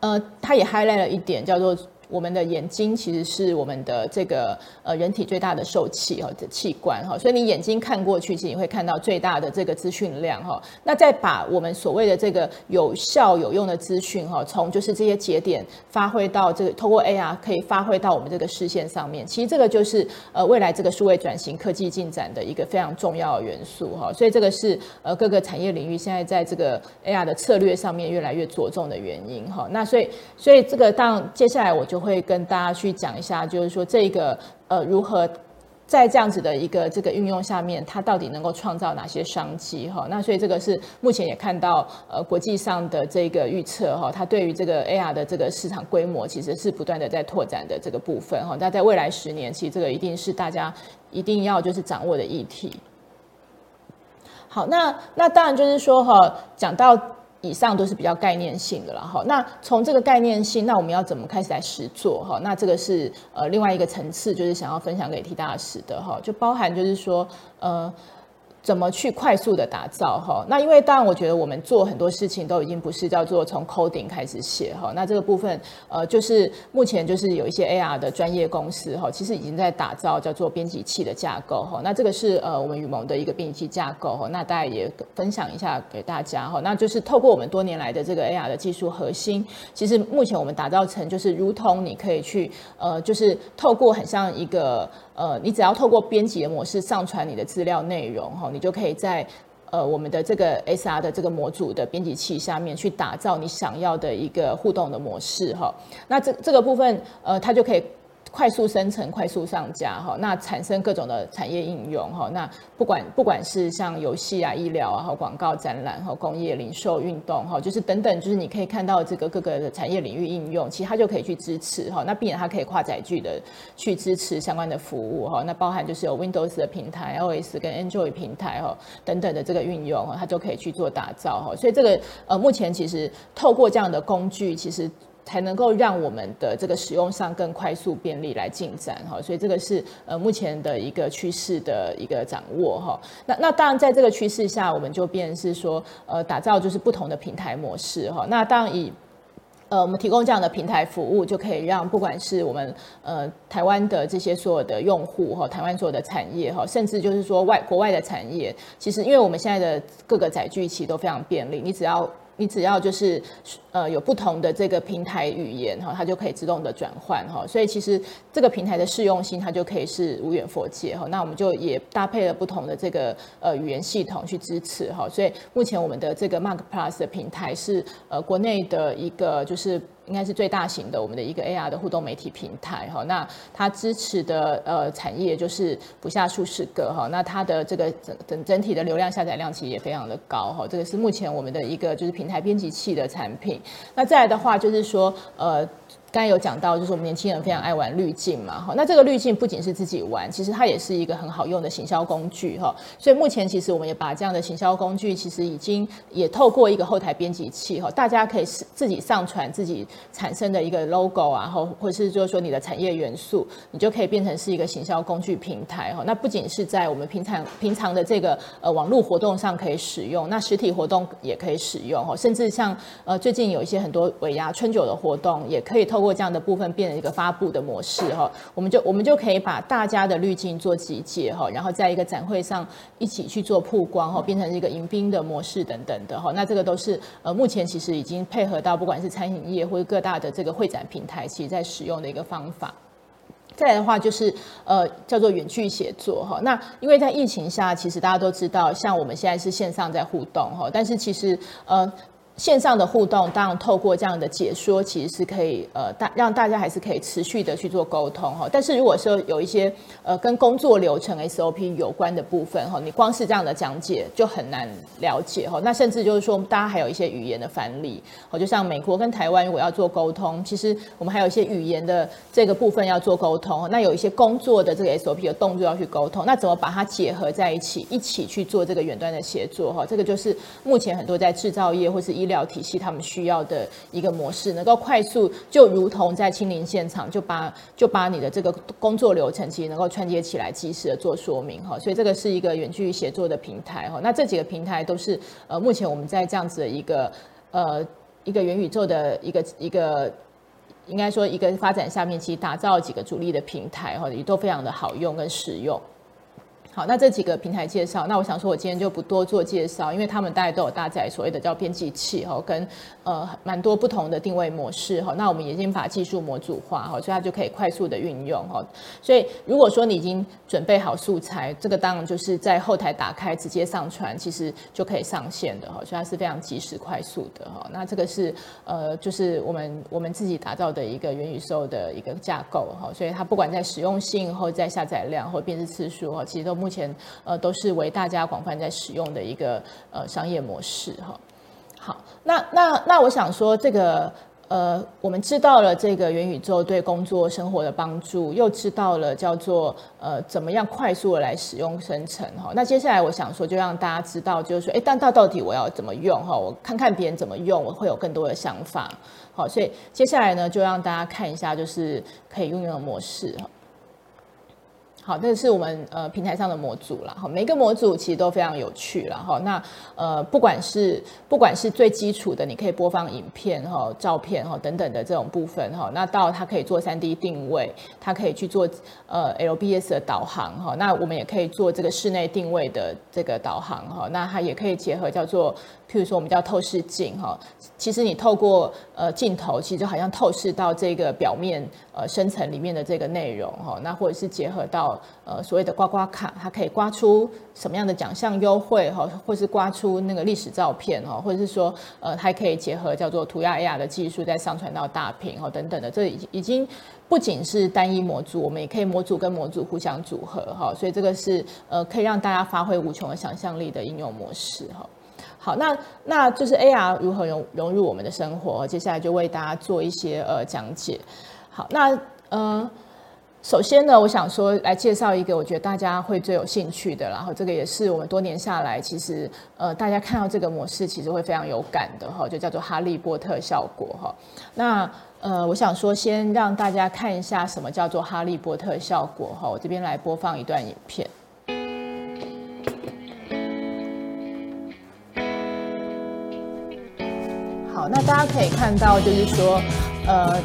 呃，它也 highlight 了一点，叫做。我们的眼睛其实是我们的这个呃人体最大的受器哈的器官哈，所以你眼睛看过去，其实你会看到最大的这个资讯量哈。那再把我们所谓的这个有效有用的资讯哈，从就是这些节点发挥到这个透过 AR 可以发挥到我们这个视线上面。其实这个就是呃未来这个数位转型科技进展的一个非常重要的元素哈。所以这个是呃各个产业领域现在在这个 AR 的策略上面越来越着重的原因哈。那所以所以这个当接下来我就。会跟大家去讲一下，就是说这个呃如何在这样子的一个这个运用下面，它到底能够创造哪些商机哈？那所以这个是目前也看到呃国际上的这个预测哈，它对于这个 AR 的这个市场规模其实是不断的在拓展的这个部分哈。那在未来十年，其实这个一定是大家一定要就是掌握的议题。好，那那当然就是说哈，讲到。以上都是比较概念性的了哈，那从这个概念性，那我们要怎么开始来实做哈？那这个是呃另外一个层次，就是想要分享给 T 大使的哈，就包含就是说呃。怎么去快速的打造哈？那因为当然，我觉得我们做很多事情都已经不是叫做从 coding 开始写哈。那这个部分呃，就是目前就是有一些 AR 的专业公司哈，其实已经在打造叫做编辑器的架构哈。那这个是呃我们雨萌的一个编辑器架构哈。那大家也分享一下给大家哈。那就是透过我们多年来的这个 AR 的技术核心，其实目前我们打造成就是如同你可以去呃，就是透过很像一个。呃，你只要透过编辑的模式上传你的资料内容哈，你就可以在呃我们的这个 SR 的这个模组的编辑器下面去打造你想要的一个互动的模式哈。那这这个部分呃，它就可以。快速生成、快速上架，哈，那产生各种的产业应用，哈，那不管不管是像游戏啊、医疗啊、和广告、展览、和工业、零售、运动，哈，就是等等，就是你可以看到这个各个的产业领域应用，其实它就可以去支持，哈，那并且它可以跨载具的去支持相关的服务，哈，那包含就是有 Windows 的平台、OS 跟 Android 平台，哈，等等的这个运用，它就可以去做打造，哈，所以这个呃，目前其实透过这样的工具，其实。才能够让我们的这个使用上更快速便利来进展哈，所以这个是呃目前的一个趋势的一个掌握哈。那那当然在这个趋势下，我们就变是说呃打造就是不同的平台模式哈。那当然以呃我们提供这样的平台服务，就可以让不管是我们呃台湾的这些所有的用户哈，台湾所有的产业哈，甚至就是说外国外的产业，其实因为我们现在的各个载具其实都非常便利，你只要。你只要就是，呃，有不同的这个平台语言哈，它就可以自动的转换哈，所以其实这个平台的适用性它就可以是无远佛界哈。那我们就也搭配了不同的这个呃语言系统去支持哈，所以目前我们的这个 Mark Plus 的平台是呃国内的一个就是。应该是最大型的我们的一个 AR 的互动媒体平台哈。那它支持的呃产业就是不下数十个哈。那它的这个整整整体的流量下载量其实也非常的高哈。这个是目前我们的一个就是平台编辑器的产品。那再来的话就是说呃。刚才有讲到，就是我们年轻人非常爱玩滤镜嘛，哈，那这个滤镜不仅是自己玩，其实它也是一个很好用的行销工具，哈。所以目前其实我们也把这样的行销工具，其实已经也透过一个后台编辑器，哈，大家可以是自己上传自己产生的一个 logo 啊，或或是就是说你的产业元素，你就可以变成是一个行销工具平台，哈。那不仅是在我们平常平常的这个呃网络活动上可以使用，那实体活动也可以使用，哈，甚至像呃最近有一些很多尾牙春酒的活动，也可以透。通过这样的部分变成一个发布的模式哈，我们就我们就可以把大家的滤镜做集结哈，然后在一个展会上一起去做曝光哈，变成一个迎宾的模式等等的哈。那这个都是呃目前其实已经配合到不管是餐饮业或者各大的这个会展平台，其实在使用的一个方法。再来的话就是呃叫做远距写作哈。那因为在疫情下，其实大家都知道，像我们现在是线上在互动哈，但是其实呃。线上的互动，当然透过这样的解说，其实是可以呃大让大家还是可以持续的去做沟通哈。但是如果说有一些呃跟工作流程 SOP 有关的部分哈，你光是这样的讲解就很难了解哈。那甚至就是说，大家还有一些语言的范例，哦，就像美国跟台湾如果要做沟通，其实我们还有一些语言的这个部分要做沟通。那有一些工作的这个 SOP 的动作要去沟通，那怎么把它结合在一起，一起去做这个远端的协作哈？这个就是目前很多在制造业或是医。医疗体系他们需要的一个模式，能够快速，就如同在亲临现场，就把就把你的这个工作流程其实能够串接起来，及时的做说明哈。所以这个是一个远距协作的平台哈。那这几个平台都是呃，目前我们在这样子的一个呃一个元宇宙的一个一个应该说一个发展下面，其实打造几个主力的平台哈，也都非常的好用跟实用。好，那这几个平台介绍，那我想说，我今天就不多做介绍，因为他们大概都有搭载所谓的叫编辑器哈，跟呃蛮多不同的定位模式哈。那我们已经把技术模组化哈，所以它就可以快速的运用哈。所以如果说你已经准备好素材，这个当然就是在后台打开直接上传，其实就可以上线的哈。所以它是非常及时快速的哈。那这个是呃，就是我们我们自己打造的一个元宇宙的一个架构哈。所以它不管在实用性或在下载量或辨识次数哈，其实都。目前呃都是为大家广泛在使用的一个呃商业模式哈。好，那那那我想说这个呃我们知道了这个元宇宙对工作生活的帮助，又知道了叫做呃怎么样快速的来使用生成哈。那接下来我想说就让大家知道就是说哎，但到到底我要怎么用哈？我看看别人怎么用，我会有更多的想法。好，所以接下来呢就让大家看一下就是可以运用的模式哈。好，这是我们呃平台上的模组了哈，每个模组其实都非常有趣了哈。那呃不管是不管是最基础的，你可以播放影片哈、照片哈等等的这种部分哈，那到它可以做 3D 定位，它可以去做呃 LBS 的导航哈。那我们也可以做这个室内定位的这个导航哈。那它也可以结合叫做。譬如说，我们叫透视镜哈，其实你透过呃镜头，其实就好像透视到这个表面呃深层里面的这个内容哈。那或者是结合到呃所谓的刮刮卡，它可以刮出什么样的奖项优惠哈，或是刮出那个历史照片哈，或者是说呃还可以结合叫做涂鸦 AR 的技术，再上传到大屏哈等等的。这已已经不仅是单一模组，我们也可以模组跟模组互相组合哈。所以这个是呃可以让大家发挥无穷的想象力的应用模式哈。好，那那就是 AR 如何融融入我们的生活？接下来就为大家做一些呃讲解。好，那呃，首先呢，我想说来介绍一个我觉得大家会最有兴趣的，然后这个也是我们多年下来其实呃大家看到这个模式其实会非常有感的哈，就叫做哈利波特效果哈。那呃，我想说先让大家看一下什么叫做哈利波特效果哈，我这边来播放一段影片。好，那大家可以看到，就是说，呃，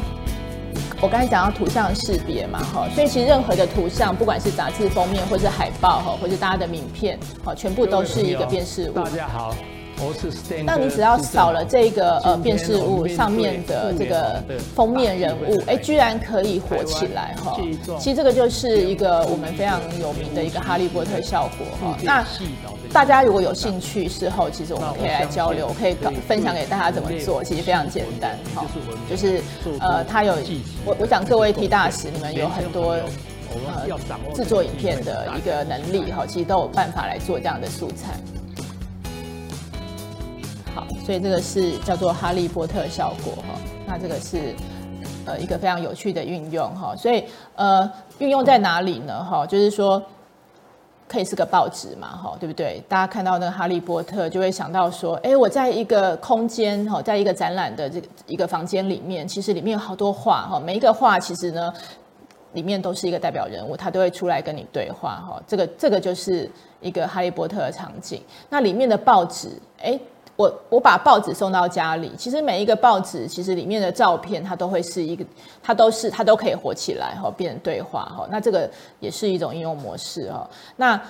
我刚才讲到图像识别嘛，哈，所以其实任何的图像，不管是杂志封面，或是海报，哈，或是大家的名片，好，全部都是一个辨识物。大家好，那你只要扫了这个呃辨识物上面的这个封面人物，哎，居然可以火起来哈！其实这个就是一个我们非常有名的一个哈利波特效果哈。那大家如果有兴趣，事后其实我们可以来交流，可以搞分享给大家怎么做，其实非常简单哈。就是呃，他有我我想各位 T 大使，你们有很多呃制作影片的一个能力哈，其实都有办法来做这样的素材。好，所以这个是叫做哈利波特效果哈。那这个是呃一个非常有趣的运用哈。所以呃运用在哪里呢哈？就是说可以是个报纸嘛哈，对不对？大家看到那个哈利波特就会想到说，哎，我在一个空间哈，在一个展览的这个一个房间里面，其实里面有好多画哈，每一个画其实呢里面都是一个代表人物，他都会出来跟你对话哈。这个这个就是一个哈利波特的场景。那里面的报纸哎。我我把报纸送到家里，其实每一个报纸，其实里面的照片，它都会是一个，它都是它都可以活起来哈，变成对话哈。那这个也是一种应用模式哈。那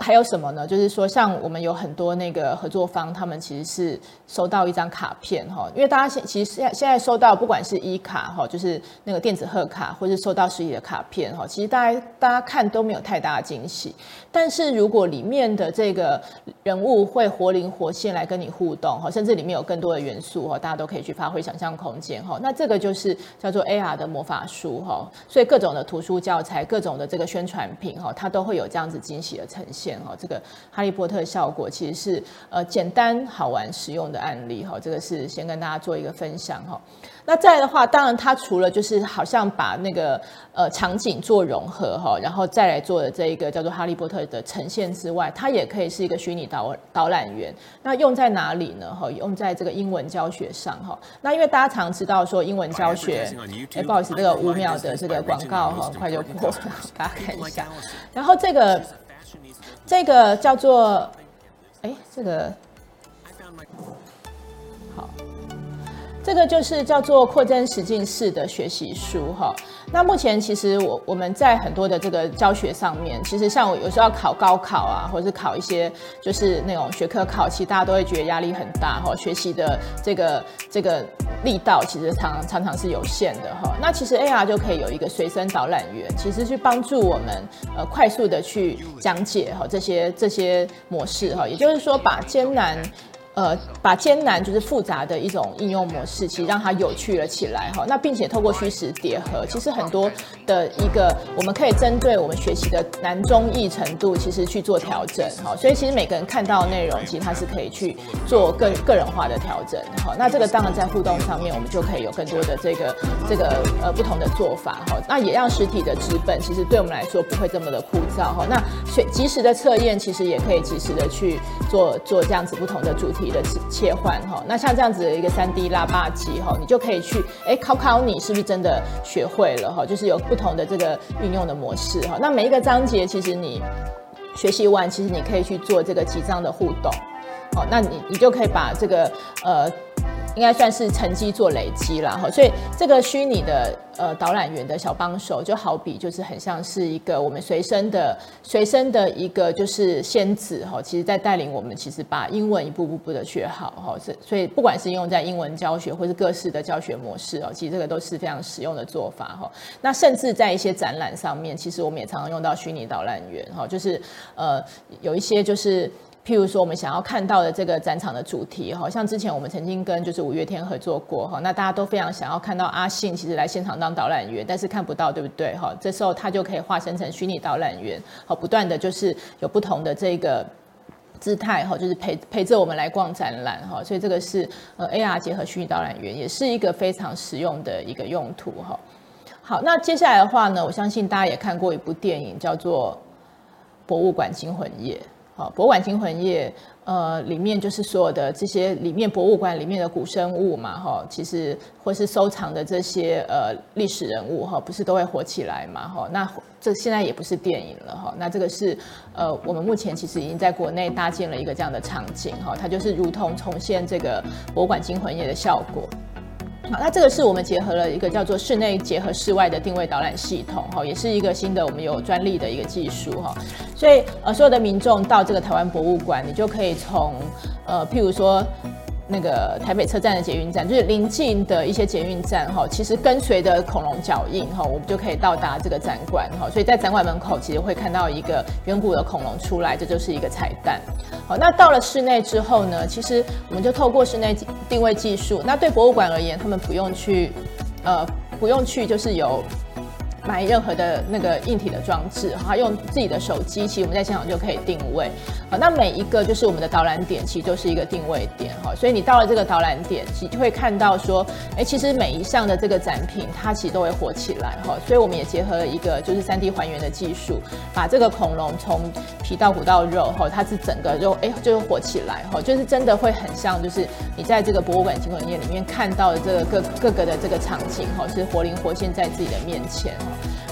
还有什么呢？就是说，像我们有很多那个合作方，他们其实是收到一张卡片哈，因为大家现其实现现在收到不管是 E 卡哈，就是那个电子贺卡，或是收到实体的卡片哈，其实大家大家看都没有太大的惊喜。但是如果里面的这个人物会活灵活现来跟你互动哈，甚至里面有更多的元素哈，大家都可以去发挥想象空间哈。那这个就是叫做 AR 的魔法书哈。所以各种的图书教材、各种的这个宣传品哈，它都会有这样子惊喜的呈现哈。这个哈利波特效果其实是呃简单好玩实用的案例哈。这个是先跟大家做一个分享哈。那再来的话，当然它除了就是好像把那个呃场景做融合哈，然后再来做的这一个叫做哈利波特的呈现之外，它也可以是一个虚拟导导览员。那用在哪里呢？哈，用在这个英文教学上哈。那因为大家常知道说英文教学，哎，不好意思，这个五秒的这个广告哈，很快就过了，大家看一下。然后这个这个叫做，哎，这个。这个就是叫做扩增实境式的学习书哈。那目前其实我我们在很多的这个教学上面，其实像我有时候要考高考啊，或者是考一些就是那种学科考，其实大家都会觉得压力很大哈。学习的这个这个力道其实常常常是有限的哈。那其实 AR 就可以有一个随身导览员，其实去帮助我们呃快速的去讲解哈这些这些模式哈。也就是说把艰难。呃，把艰难就是复杂的一种应用模式，其实让它有趣了起来哈。那并且透过虚实叠合，其实很多的一个我们可以针对我们学习的难中易程度，其实去做调整哈。所以其实每个人看到的内容，其实它是可以去做个个人化的调整哈。那这个当然在互动上面，我们就可以有更多的这个这个呃不同的做法哈。那也让实体的纸本，其实对我们来说不会这么的枯燥哈。那学即时的测验，其实也可以即时的去做做这样子不同的主题。的切换哈，那像这样子的一个三 D 拉霸机哈，你就可以去哎考考你是不是真的学会了哈，就是有不同的这个运用的模式哈。那每一个章节其实你学习完，其实你可以去做这个几张的互动，哦，那你你就可以把这个呃。应该算是成绩做累积了哈，所以这个虚拟的呃导览员的小帮手，就好比就是很像是一个我们随身的随身的一个就是仙子哈，其实在带领我们，其实把英文一步步步的学好哈，所所以不管是用在英文教学或是各式的教学模式哦，其实这个都是非常实用的做法哈。那甚至在一些展览上面，其实我们也常常用到虚拟导览员哈，就是呃有一些就是。譬如说，我们想要看到的这个展场的主题，哈，像之前我们曾经跟就是五月天合作过，哈，那大家都非常想要看到阿信其实来现场当导览员，但是看不到，对不对？哈，这时候他就可以化身成虚拟导览员，好，不断的就是有不同的这个姿态，哈，就是陪陪着我们来逛展览，哈，所以这个是呃 AR 结合虚拟导览员，也是一个非常实用的一个用途，哈。好，那接下来的话呢，我相信大家也看过一部电影，叫做《博物馆惊魂夜》。博物馆惊魂夜，呃，里面就是所有的这些里面博物馆里面的古生物嘛，哈，其实或是收藏的这些呃历史人物哈，不是都会火起来嘛，哈，那这现在也不是电影了哈，那这个是呃我们目前其实已经在国内搭建了一个这样的场景哈，它就是如同重现这个博物馆惊魂夜的效果。好，那这个是我们结合了一个叫做室内结合室外的定位导览系统，哈，也是一个新的我们有专利的一个技术，哈。所以呃，所有的民众到这个台湾博物馆，你就可以从呃，譬如说。那个台北车站的捷运站，就是临近的一些捷运站哈，其实跟随着恐龙脚印哈，我们就可以到达这个展馆哈。所以在展馆门口，其实会看到一个远古的恐龙出来，这就是一个彩蛋。好，那到了室内之后呢，其实我们就透过室内定位技术，那对博物馆而言，他们不用去，呃，不用去，就是有。买任何的那个硬体的装置，哈，用自己的手机，其实我们在现场就可以定位，好，那每一个就是我们的导览点，其实就是一个定位点，哈，所以你到了这个导览点，其实就会看到说，哎，其实每一项的这个展品，它其实都会活起来，哈，所以我们也结合了一个就是 3D 还原的技术，把这个恐龙从皮到骨到肉，哈，它是整个肉，哎，就是活起来，哈，就是真的会很像，就是你在这个博物馆惊魂夜里面看到的这个各各个的这个场景，哈，是活灵活现在自己的面前。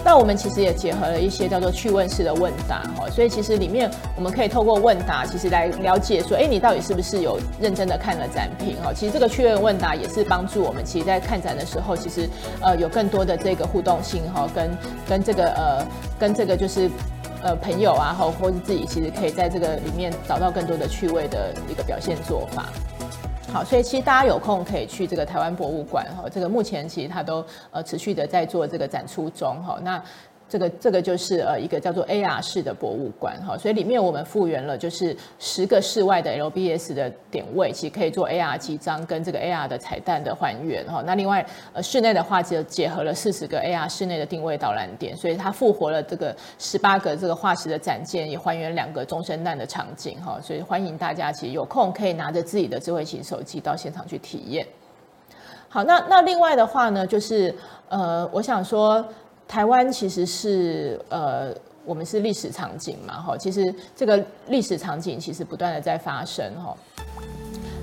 那我们其实也结合了一些叫做趣问式的问答哈，所以其实里面我们可以透过问答，其实来了解说，哎，你到底是不是有认真的看了展品哈？其实这个趣问问答也是帮助我们，其实在看展的时候，其实呃有更多的这个互动性哈，跟跟这个呃跟这个就是呃朋友啊，或或是自己，其实可以在这个里面找到更多的趣味的一个表现做法。好，所以其实大家有空可以去这个台湾博物馆哈，这个目前其实它都呃持续的在做这个展出中哈，那。这个这个就是呃一个叫做 AR 式的博物馆哈，所以里面我们复原了就是十个室外的 LBS 的点位，其实可以做 AR 机张跟这个 AR 的彩蛋的还原哈。那另外呃室内的话就结合了四十个 AR 室内的定位导览点，所以它复活了这个十八个这个化石的展件，也还原两个中生代的场景哈。所以欢迎大家其实有空可以拿着自己的智慧型手机到现场去体验。好，那那另外的话呢，就是呃我想说。台湾其实是呃，我们是历史场景嘛，哈，其实这个历史场景其实不断的在发生，哈，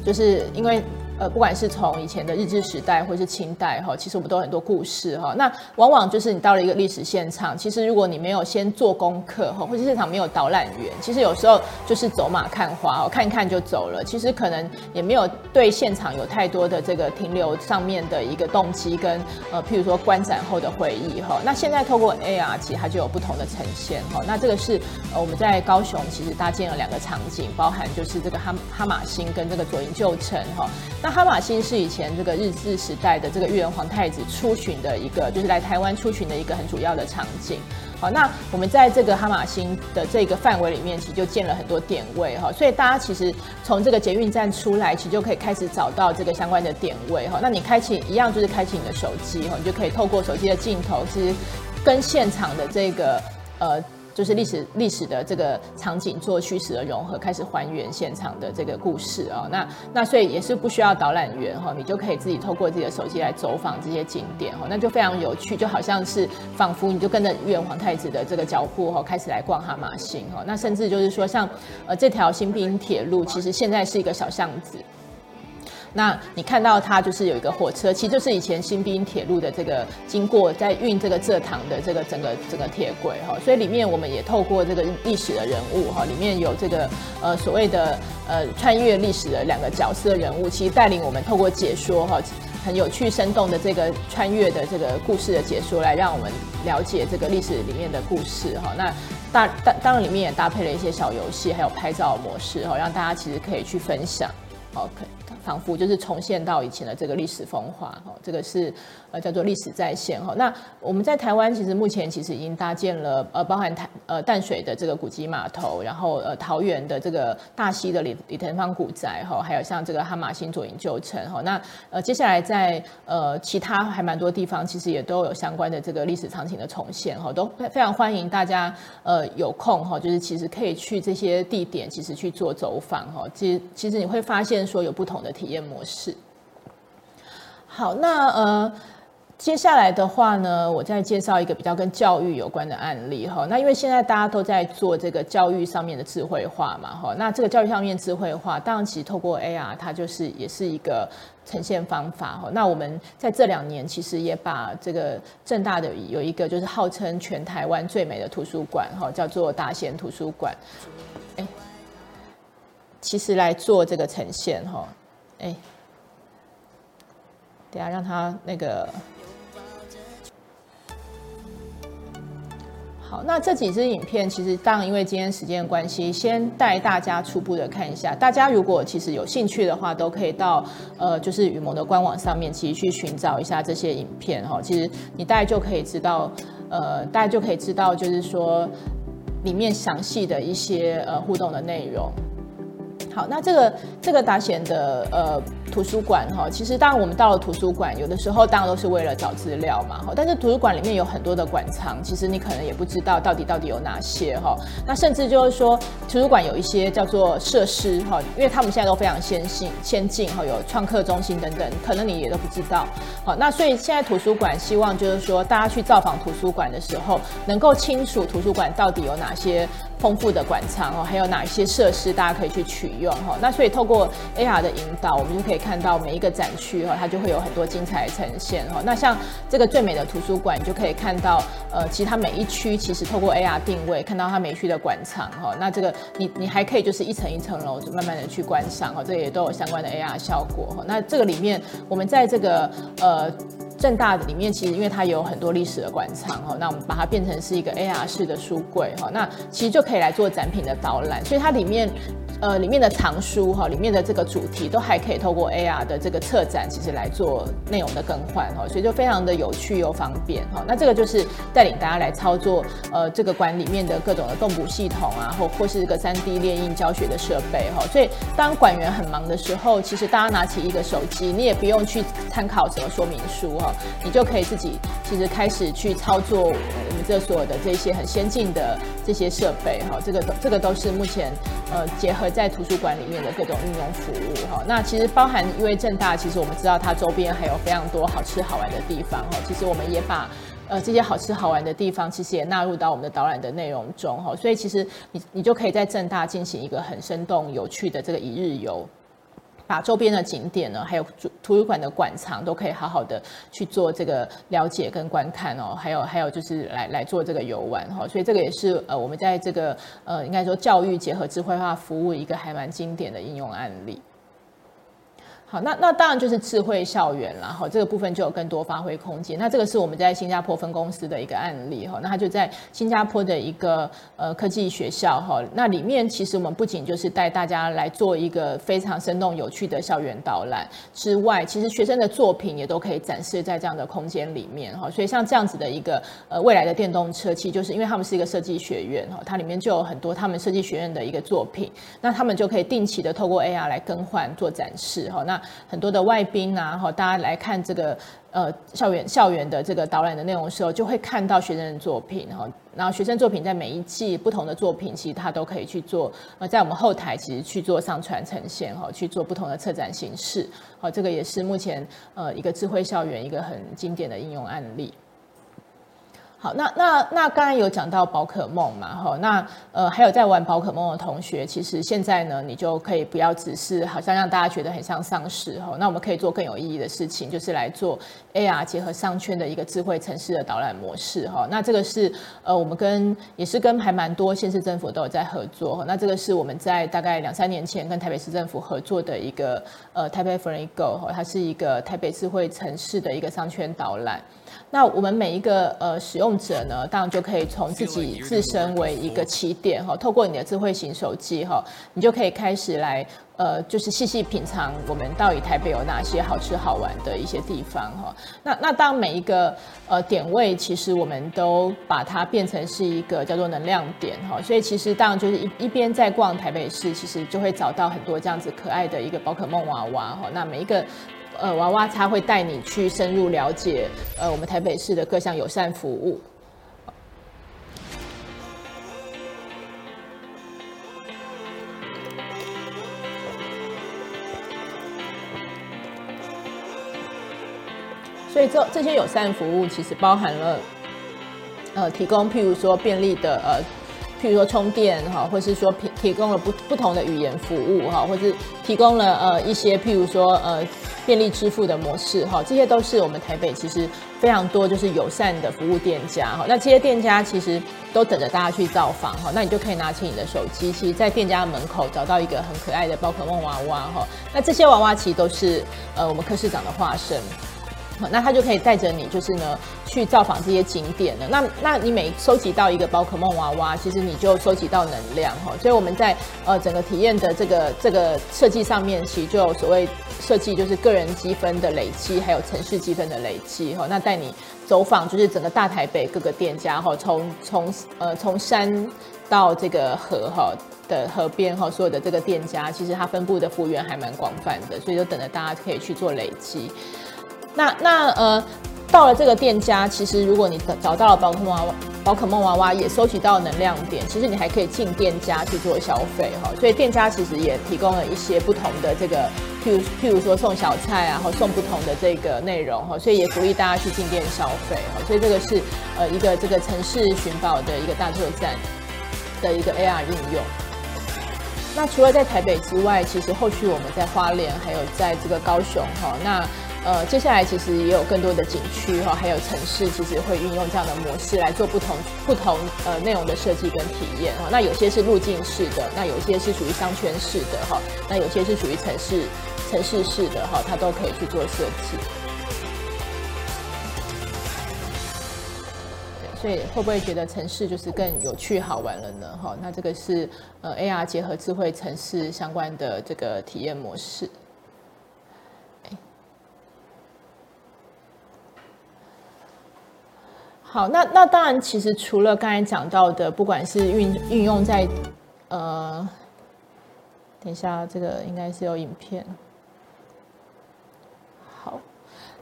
就是因为。呃，不管是从以前的日治时代，或是清代哈，其实我们都有很多故事哈。那往往就是你到了一个历史现场，其实如果你没有先做功课哈，或者现场没有导览员，其实有时候就是走马看花，看一看就走了。其实可能也没有对现场有太多的这个停留上面的一个动机跟呃，譬如说观展后的回忆哈。那现在透过 AR，其实它就有不同的呈现哈。那这个是呃我们在高雄其实搭建了两个场景，包含就是这个哈哈马星跟这个左营旧城哈。那哈玛星是以前这个日治时代的这个裕仁皇太子出巡的一个，就是来台湾出巡的一个很主要的场景。好，那我们在这个哈玛星的这个范围里面，其实就建了很多点位哈，所以大家其实从这个捷运站出来，其实就可以开始找到这个相关的点位哈。那你开启一样就是开启你的手机哈，你就可以透过手机的镜头，其实跟现场的这个呃。就是历史历史的这个场景做虚实的融合，开始还原现场的这个故事、哦。那那所以也是不需要导览员哈，你就可以自己透过自己的手机来走访这些景点哈，那就非常有趣，就好像是仿佛你就跟着裕仁皇太子的这个脚步哈，开始来逛哈马星哈。那甚至就是说像呃这条新兵铁路，其实现在是一个小巷子。那你看到它就是有一个火车，其实就是以前新兵铁路的这个经过在运这个蔗糖的这个整个整个铁轨哈，所以里面我们也透过这个历史的人物哈，里面有这个呃所谓的呃穿越历史的两个角色人物，其实带领我们透过解说哈，很有趣生动的这个穿越的这个故事的解说，来让我们了解这个历史里面的故事哈。那大当当然里面也搭配了一些小游戏，还有拍照模式哈，让大家其实可以去分享。OK。仿佛就是重现到以前的这个历史风华哈，这个是呃叫做历史再现哈。那我们在台湾其实目前其实已经搭建了呃包含台呃淡水的这个古迹码头，然后呃桃园的这个大溪的李李腾芳古宅哈，还有像这个哈马星左营旧城哈。那呃接下来在呃其他还蛮多地方其实也都有相关的这个历史场景的重现哈，都非常欢迎大家呃有空哈，就是其实可以去这些地点其实去做走访哈。其实其实你会发现说有不同的。体验模式。好，那呃，接下来的话呢，我再介绍一个比较跟教育有关的案例哈。那因为现在大家都在做这个教育上面的智慧化嘛哈。那这个教育上面智慧化，当然其实透过 AR，它就是也是一个呈现方法哈。那我们在这两年其实也把这个正大的有一个就是号称全台湾最美的图书馆哈，叫做大贤图书馆，哎，其实来做这个呈现哈。哎，等下让他那个。好，那这几支影片其实当然因为今天时间的关系，先带大家初步的看一下。大家如果其实有兴趣的话，都可以到呃就是雨萌的官网上面，其实去寻找一下这些影片哈。其实你大概就可以知道，呃，大家就可以知道，就是说里面详细的一些呃互动的内容。好，那这个这个达贤的呃。图书馆哈，其实当然我们到了图书馆，有的时候当然都是为了找资料嘛哈。但是图书馆里面有很多的馆藏，其实你可能也不知道到底到底有哪些哈。那甚至就是说，图书馆有一些叫做设施哈，因为他们现在都非常先进先进哈，有创客中心等等，可能你也都不知道。好，那所以现在图书馆希望就是说，大家去造访图书馆的时候，能够清楚图书馆到底有哪些丰富的馆藏哦，还有哪一些设施大家可以去取用哈。那所以透过 AR 的引导，我们就可以。看到每一个展区哈，它就会有很多精彩的呈现哈。那像这个最美的图书馆，你就可以看到呃，其实它每一区其实透过 AR 定位，看到它每一区的馆藏哈。那这个你你还可以就是一层一层楼就慢慢的去观赏哈，这也都有相关的 AR 效果。那这个里面我们在这个呃正大里面，其实因为它有很多历史的馆藏哦，那我们把它变成是一个 AR 式的书柜哈，那其实就可以来做展品的导览，所以它里面。呃，里面的藏书哈，里面的这个主题都还可以透过 AR 的这个策展，其实来做内容的更换哈，所以就非常的有趣又方便哈。那这个就是带领大家来操作呃这个馆里面的各种的动捕系统啊，或或是这个 3D 列印教学的设备哈。所以当馆员很忙的时候，其实大家拿起一个手机，你也不用去参考什么说明书哈，你就可以自己其实开始去操作我们这所有的这些很先进的这些设备哈。这个都这个都是目前呃结合。在图书馆里面的各种应用服务哈，那其实包含因为正大，其实我们知道它周边还有非常多好吃好玩的地方哈。其实我们也把呃这些好吃好玩的地方，其实也纳入到我们的导览的内容中哈。所以其实你你就可以在正大进行一个很生动有趣的这个一日游。把周边的景点呢，还有图图书馆的馆藏都可以好好的去做这个了解跟观看哦，还有还有就是来来做这个游玩哈，所以这个也是呃我们在这个呃应该说教育结合智慧化服务一个还蛮经典的应用案例。好，那那当然就是智慧校园啦哈，这个部分就有更多发挥空间。那这个是我们在新加坡分公司的一个案例哈，那它就在新加坡的一个呃科技学校哈，那里面其实我们不仅就是带大家来做一个非常生动有趣的校园导览之外，其实学生的作品也都可以展示在这样的空间里面哈。所以像这样子的一个呃未来的电动车，其实就是因为他们是一个设计学院哈，它里面就有很多他们设计学院的一个作品，那他们就可以定期的透过 AR 来更换做展示哈。那很多的外宾啊，哈，大家来看这个呃校园校园的这个导览的内容的时候，就会看到学生的作品哈。然后学生作品在每一季不同的作品，其实他都可以去做呃，在我们后台其实去做上传呈现哈，去做不同的策展形式。好，这个也是目前呃一个智慧校园一个很经典的应用案例。好，那那那刚才有讲到宝可梦嘛，哈，那呃还有在玩宝可梦的同学，其实现在呢，你就可以不要只是好像让大家觉得很像丧尸哈，那我们可以做更有意义的事情，就是来做 AR 结合商圈的一个智慧城市的导览模式哈。那这个是呃我们跟也是跟还蛮多县市政府都有在合作，那这个是我们在大概两三年前跟台北市政府合作的一个呃台北 Friendly Go 哈，它是一个台北智慧城市的一个商圈导览。那我们每一个呃使用者呢，当然就可以从自己自身为一个起点哈，透过你的智慧型手机哈，你就可以开始来呃，就是细细品尝我们到底台北有哪些好吃好玩的一些地方哈。那那当每一个呃点位，其实我们都把它变成是一个叫做能量点哈，所以其实当然就是一一边在逛台北市，其实就会找到很多这样子可爱的一个宝可梦娃娃哈。那每一个。呃，娃娃他会带你去深入了解，呃，我们台北市的各项友善服务。所以这这些友善服务其实包含了，呃，提供譬如说便利的呃。譬如说充电哈，或是说提提供了不不同的语言服务哈，或是提供了呃一些譬如说呃便利支付的模式哈，这些都是我们台北其实非常多就是友善的服务店家哈。那这些店家其实都等着大家去造访哈，那你就可以拿起你的手机，其实在店家门口找到一个很可爱的宝可梦娃娃哈。那这些娃娃其实都是呃我们柯市长的化身。那他就可以带着你，就是呢去造访这些景点了。那那你每收集到一个宝可梦娃娃，其实你就收集到能量哈。所以我们在呃整个体验的这个这个设计上面，其实就所谓设计就是个人积分的累积，还有城市积分的累积哈。那带你走访就是整个大台北各个店家哈，从从呃从山到这个河哈的河边哈，所有的这个店家，其实它分布的幅员还蛮广泛的，所以就等着大家可以去做累积。那那呃，到了这个店家，其实如果你找到了宝可梦娃娃，宝可梦娃娃也收集到能量点，其实你还可以进店家去做消费哈。所以店家其实也提供了一些不同的这个，譬如譬如说送小菜啊，或送不同的这个内容哈。所以也鼓励大家去进店消费哈。所以这个是呃一个这个城市寻宝的一个大作战的一个 AR 应用。那除了在台北之外，其实后续我们在花莲还有在这个高雄哈，那。呃，接下来其实也有更多的景区哈，还有城市，其实会运用这样的模式来做不同不同呃内容的设计跟体验哈。那有些是路径式的，那有些是属于商圈式的哈，那有些是属于城市城市式的哈，它都可以去做设计。所以会不会觉得城市就是更有趣好玩了呢？哈，那这个是呃 AR 结合智慧城市相关的这个体验模式。好，那那当然，其实除了刚才讲到的，不管是运运用在，呃，等一下，这个应该是有影片。好，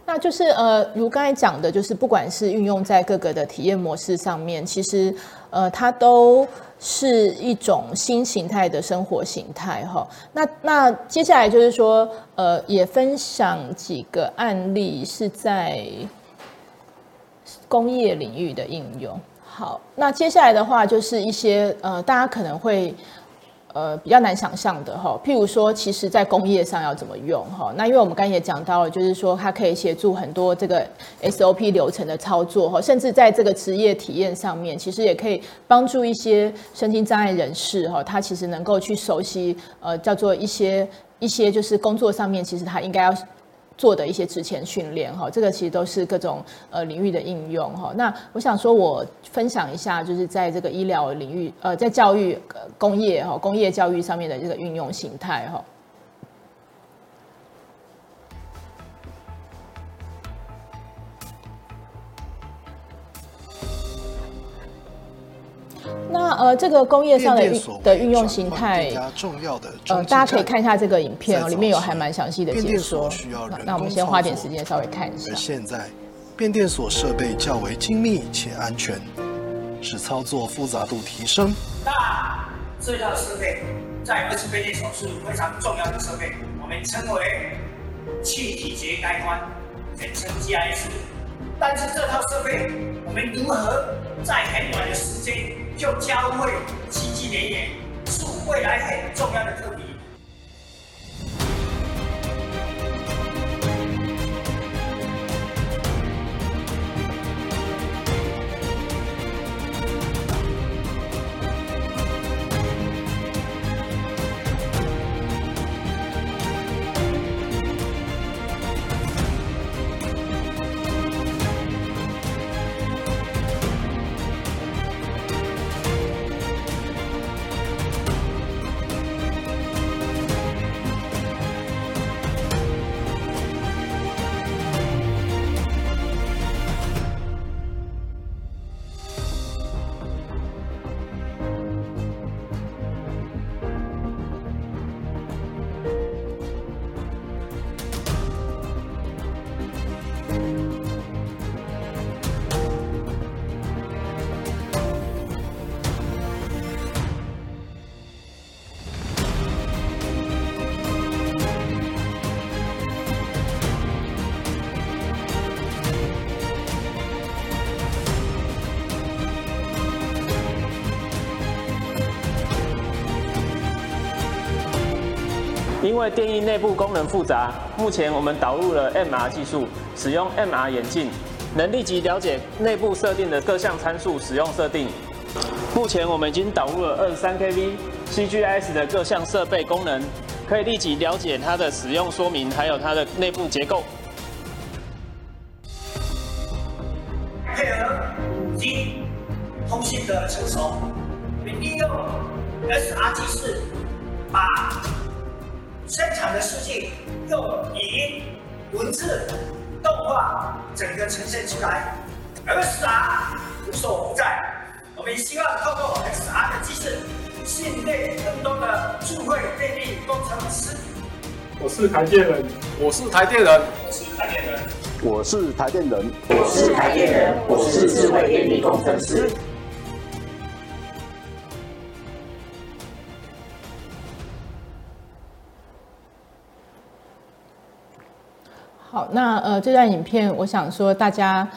那就是呃，如刚才讲的，就是不管是运用在各个的体验模式上面，其实呃，它都是一种新形态的生活形态哈。那那接下来就是说，呃，也分享几个案例是在。工业领域的应用，好，那接下来的话就是一些呃，大家可能会呃比较难想象的哈，譬如说，其实在工业上要怎么用哈？那因为我们刚才也讲到了，就是说它可以协助很多这个 SOP 流程的操作哈，甚至在这个职业体验上面，其实也可以帮助一些身心障碍人士哈，他其实能够去熟悉呃叫做一些一些就是工作上面，其实他应该要。做的一些之前训练哈，这个其实都是各种呃领域的应用哈。那我想说，我分享一下，就是在这个医疗领域，呃，在教育、工业哈、工业教育上面的这个运用形态哈。那呃，这个工业上的运的运用形态，呃，大家可以看一下这个影片哦，里面有还蛮详细的解说。那我们先花点时间稍微看一下。而现在，变电所设备较为精密且安全，使操作复杂度提升。那这套设备在二次变电所是非常重要的设备，我们称为气体节开关，简称 GIS。但是这套设备，我们如何在很短的时间，就教会奇迹连连，是未来很重要的课题。因为电影内部功能复杂，目前我们导入了 MR 技术，使用 MR 眼镜，能立即了解内部设定的各项参数使用设定。目前我们已经导入了二十三 kV CGS 的各项设备功能，可以立即了解它的使用说明，还有它的内部结构。配合五 G 通信的成熟，并利用 SRG 四把。现场的数据用语音、文字、动画整个呈现出来，SR 无所不在。我们希望透过 SR 的机制，训练更多的智慧电力工程师。我是台电人，我是台电人，我是台电人，我是台电人，我是台电人，我是智慧电力工程师。好，那呃，这段影片我想说，大家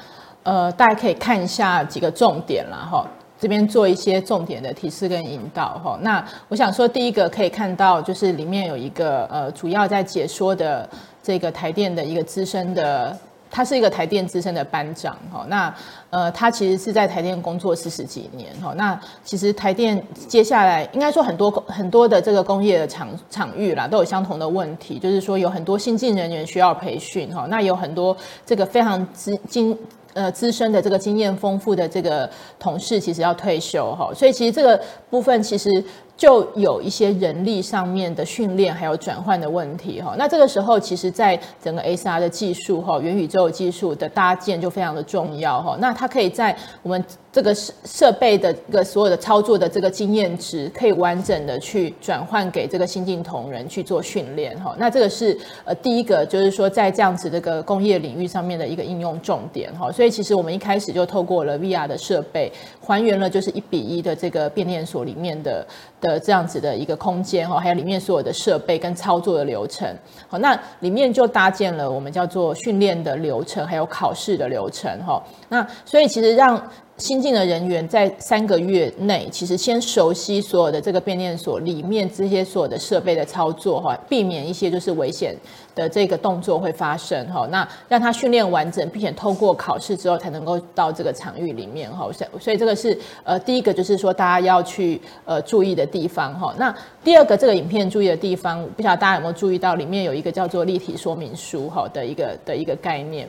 呃，大家可以看一下几个重点啦哈。这边做一些重点的提示跟引导哈。那我想说，第一个可以看到，就是里面有一个呃，主要在解说的这个台电的一个资深的，他是一个台电资深的班长哈。那呃，他其实是在台电工作四十几年哈。那其实台电接下来应该说很多很多的这个工业的场场域啦，都有相同的问题，就是说有很多新进人员需要培训哈。那有很多这个非常资精。呃，资深的这个经验丰富的这个同事，其实要退休哈，所以其实这个部分其实。就有一些人力上面的训练还有转换的问题哈，那这个时候其实在整个 SR 的技术哈，元宇宙技术的搭建就非常的重要哈，那它可以在我们这个设设备的一个所有的操作的这个经验值，可以完整的去转换给这个新进同仁去做训练哈，那这个是呃第一个就是说在这样子这个工业领域上面的一个应用重点哈，所以其实我们一开始就透过了 VR 的设备还原了就是一比一的这个变电所里面的。的这样子的一个空间哈，还有里面所有的设备跟操作的流程，好，那里面就搭建了我们叫做训练的流程，还有考试的流程哈，那所以其实让。新进的人员在三个月内，其实先熟悉所有的这个变电所里面这些所有的设备的操作哈，避免一些就是危险的这个动作会发生哈。那让他训练完整，并且透过考试之后才能够到这个场域里面哈。所以所以这个是呃第一个就是说大家要去呃注意的地方哈。那第二个这个影片注意的地方，不晓得大家有没有注意到里面有一个叫做立体说明书哈的一个的一个概念。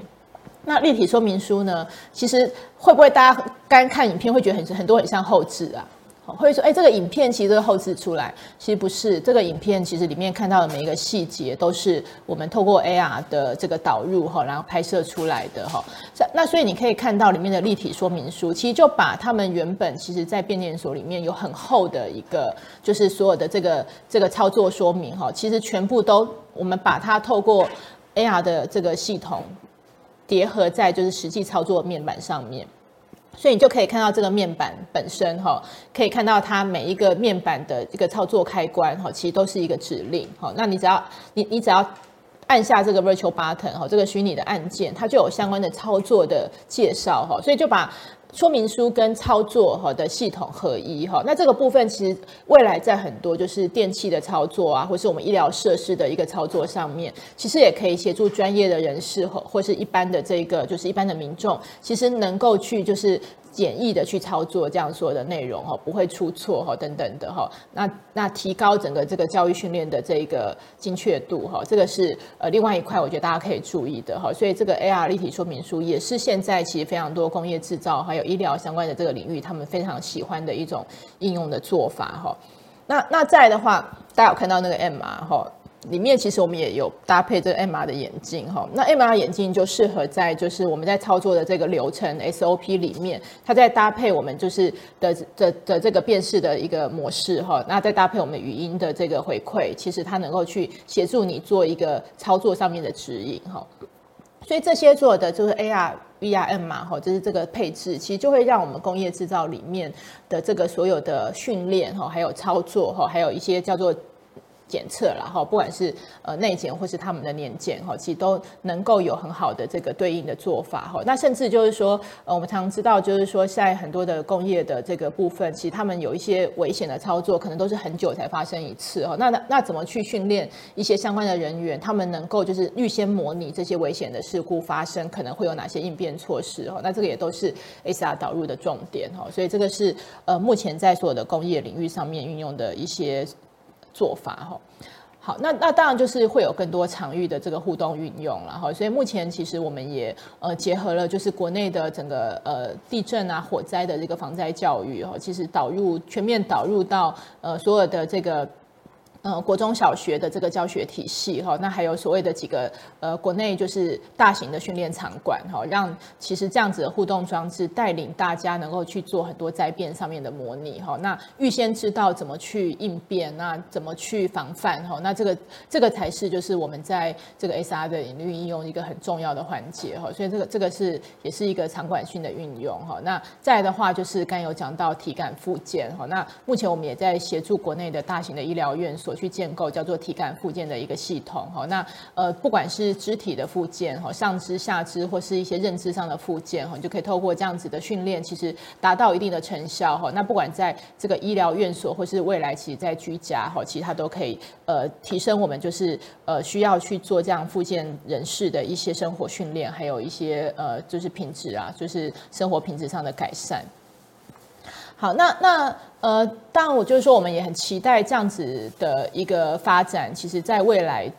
那立体说明书呢？其实会不会大家刚看影片会觉得很很多很像后置啊？会说，哎，这个影片其实都是后置出来，其实不是。这个影片其实里面看到的每一个细节都是我们透过 AR 的这个导入哈，然后拍摄出来的哈。那所以你可以看到里面的立体说明书，其实就把他们原本其实在变电所里面有很厚的一个，就是所有的这个这个操作说明哈，其实全部都我们把它透过 AR 的这个系统。叠合在就是实际操作面板上面，所以你就可以看到这个面板本身哈，可以看到它每一个面板的一个操作开关哈，其实都是一个指令哈。那你只要你你只要按下这个 virtual button 哈，这个虚拟的按键，它就有相关的操作的介绍哈，所以就把。说明书跟操作哈的系统合一哈，那这个部分其实未来在很多就是电器的操作啊，或是我们医疗设施的一个操作上面，其实也可以协助专业的人士或或是一般的这个就是一般的民众，其实能够去就是。简易的去操作这样说的内容哈，不会出错哈，等等的哈。那那提高整个这个教育训练的这个精确度哈，这个是呃另外一块，我觉得大家可以注意的哈。所以这个 AR 立体说明书也是现在其实非常多工业制造还有医疗相关的这个领域，他们非常喜欢的一种应用的做法哈。那那再的话，大家有看到那个 MR 哈。里面其实我们也有搭配这个 MR 的眼镜哈，那 MR 眼镜就适合在就是我们在操作的这个流程 SOP 里面，它在搭配我们就是的的的这个辨识的一个模式哈，那再搭配我们语音的这个回馈，其实它能够去协助你做一个操作上面的指引哈，所以这些做的就是 AR、VR、MR 哈，就是这个配置，其实就会让我们工业制造里面的这个所有的训练哈，还有操作哈，还有一些叫做。检测然后，不管是呃内检或是他们的年检哈，其实都能够有很好的这个对应的做法哈。那甚至就是说，呃，我们常知道就是说，在很多的工业的这个部分，其实他们有一些危险的操作，可能都是很久才发生一次哈。那那那怎么去训练一些相关的人员，他们能够就是预先模拟这些危险的事故发生，可能会有哪些应变措施哈？那这个也都是 AR 导入的重点哈。所以这个是呃目前在所有的工业领域上面运用的一些。做法哈，好，那那当然就是会有更多场域的这个互动运用了哈。所以目前其实我们也呃结合了就是国内的整个呃地震啊、火灾的这个防灾教育哈，其实导入全面导入到呃所有的这个。呃，国中小学的这个教学体系哈，那还有所谓的几个呃，国内就是大型的训练场馆哈，让其实这样子的互动装置带领大家能够去做很多灾变上面的模拟哈，那预先知道怎么去应变，那怎么去防范哈，那这个这个才是就是我们在这个 SR 的领域应用一个很重要的环节哈，所以这个这个是也是一个场馆训的运用哈。那再的话就是刚有讲到体感复健哈，那目前我们也在协助国内的大型的医疗院所。所去建构叫做体感附件的一个系统哈，那呃不管是肢体的附件哈，上肢下肢或是一些认知上的附件哈，你就可以透过这样子的训练，其实达到一定的成效哈。那不管在这个医疗院所或是未来，其实在居家哈，其实它都可以呃提升我们就是呃需要去做这样附件人士的一些生活训练，还有一些呃就是品质啊，就是生活品质上的改善。好，那那呃，当然我就是说，我们也很期待这样子的一个发展，其实在未来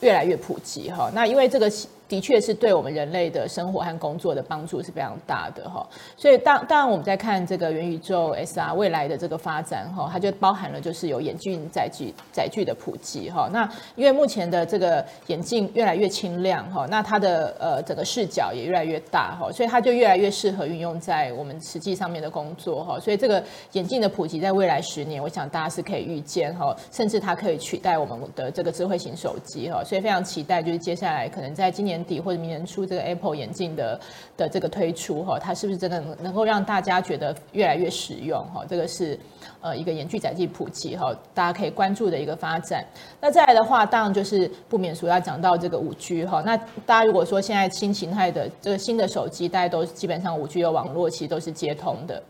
越来越普及哈。那因为这个。的确是对我们人类的生活和工作的帮助是非常大的哈，所以当当然我们在看这个元宇宙 SR 未来的这个发展哈，它就包含了就是有眼镜载具载具的普及哈。那因为目前的这个眼镜越来越轻量哈，那它的呃整个视角也越来越大哈，所以它就越来越适合运用在我们实际上面的工作哈。所以这个眼镜的普及在未来十年，我想大家是可以预见哈，甚至它可以取代我们的这个智慧型手机哈。所以非常期待就是接下来可能在今年。年底或者明年初这个 Apple 眼镜的的这个推出哈，它是不是真的能能够让大家觉得越来越实用哈？这个是呃一个眼距载具普及哈，大家可以关注的一个发展。那再来的话，当然就是不免俗要讲到这个五 G 哈。那大家如果说现在新形态的这个新的手机，大家都基本上五 G 的网络其实都是接通的。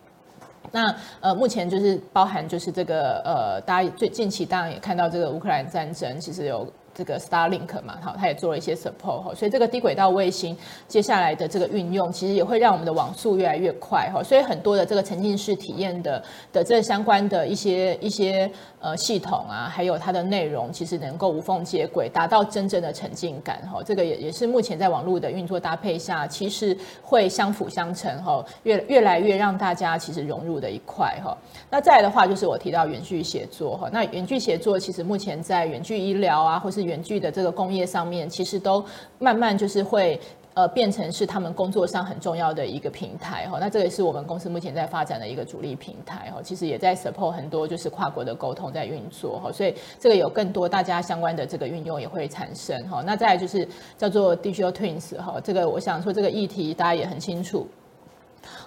那呃目前就是包含就是这个呃大家最近期当然也看到这个乌克兰战争，其实有。这个 Starlink 嘛，好，它也做了一些 support 哈，所以这个低轨道卫星接下来的这个运用，其实也会让我们的网速越来越快哈，所以很多的这个沉浸式体验的的这相关的一些一些呃系统啊，还有它的内容，其实能够无缝接轨，达到真正的沉浸感哈，这个也也是目前在网络的运作搭配下，其实会相辅相成哈，越越来越让大家其实融入的一块哈。那再来的话，就是我提到远距协作哈，那远距协作其实目前在远距医疗啊，或是远距的这个工业上面，其实都慢慢就是会呃变成是他们工作上很重要的一个平台哈。那这也是我们公司目前在发展的一个主力平台哈。其实也在 support 很多就是跨国的沟通在运作哈。所以这个有更多大家相关的这个运用也会产生哈。那再来就是叫做 Digital Twins 哈，这个我想说这个议题大家也很清楚，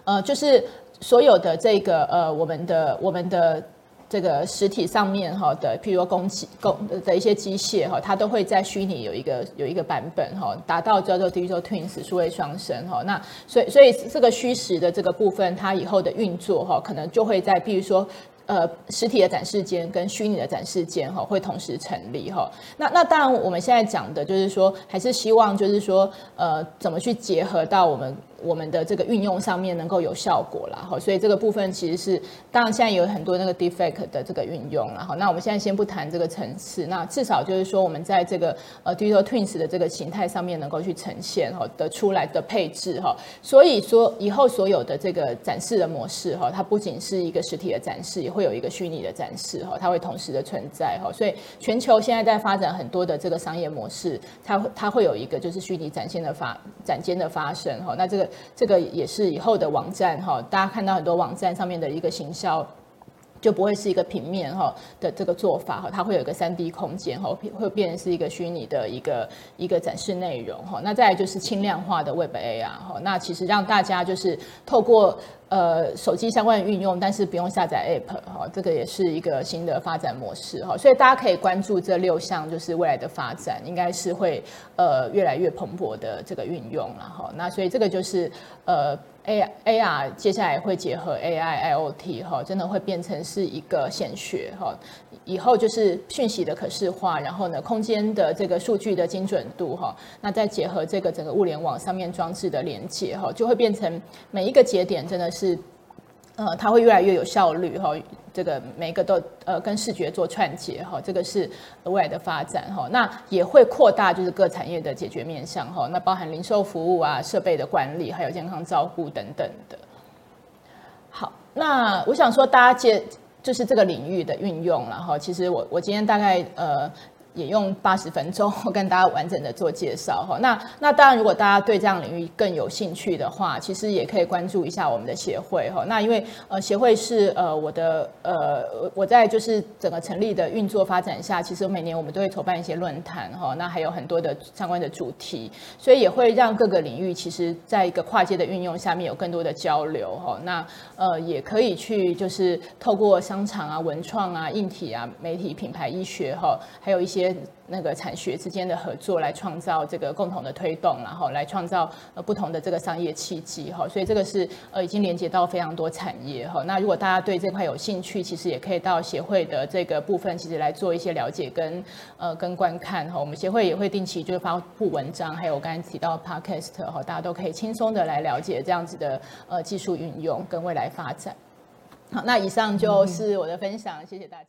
呃，就是所有的这个呃我们的我们的。这个实体上面哈的，譬如说工机工的一些机械哈，它都会在虚拟有一个有一个版本哈，达到叫做 Digital Twins 数位双生哈。那所以所以这个虚实的这个部分，它以后的运作哈，可能就会在譬如说。呃，实体的展示间跟虚拟的展示间哈，会同时成立哈。那那当然，我们现在讲的就是说，还是希望就是说，呃，怎么去结合到我们我们的这个运用上面能够有效果啦哈。所以这个部分其实是，当然现在有很多那个 defect 的这个运用了哈。那我们现在先不谈这个层次，那至少就是说，我们在这个呃 digital twins 的这个形态上面能够去呈现哈的出来的配置哈。所以说以后所有的这个展示的模式哈，它不仅是一个实体的展示，也会。会有一个虚拟的展示哈，它会同时的存在哈，所以全球现在在发展很多的这个商业模式，它会它会有一个就是虚拟展现的发展间的发生哈，那这个这个也是以后的网站哈，大家看到很多网站上面的一个行销。就不会是一个平面哈的这个做法哈，它会有一个三 D 空间哈，会变成是一个虚拟的一个一个展示内容哈。那再来就是轻量化的 Web A 啊哈，那其实让大家就是透过呃手机相关的运用，但是不用下载 App 哈，这个也是一个新的发展模式哈。所以大家可以关注这六项，就是未来的发展应该是会呃越来越蓬勃的这个运用了哈。那所以这个就是呃。A A R 接下来会结合 A I I O T 哈，真的会变成是一个显学哈。以后就是讯息的可视化，然后呢，空间的这个数据的精准度哈，那再结合这个整个物联网上面装置的连接哈，就会变成每一个节点真的是呃，它会越来越有效率哈，这个每一个都呃跟视觉做串接哈，这个是未来的发展哈。那也会扩大就是各产业的解决面向哈，那包含零售服务啊、设备的管理，还有健康照护等等的。好，那我想说大家接就是这个领域的运用然后。其实我我今天大概呃。也用八十分钟 跟大家完整的做介绍哈。那那当然，如果大家对这样领域更有兴趣的话，其实也可以关注一下我们的协会哈。那因为呃协会是呃我的呃我在就是整个成立的运作发展下，其实每年我们都会筹办一些论坛哈。那还有很多的相关的主题，所以也会让各个领域其实在一个跨界的运用下面有更多的交流哈。那呃也可以去就是透过商场啊、文创啊、硬体啊、媒体、品牌、医学哈，还有一些。那个产学之间的合作，来创造这个共同的推动，然后来创造呃不同的这个商业契机哈，所以这个是呃已经连接到非常多产业哈。那如果大家对这块有兴趣，其实也可以到协会的这个部分，其实来做一些了解跟呃跟观看哈。我们协会也会定期就是发布文章，还有我刚才提到 Podcast 哈，大家都可以轻松的来了解这样子的呃技术运用跟未来发展。好，那以上就是我的分享，谢谢大家。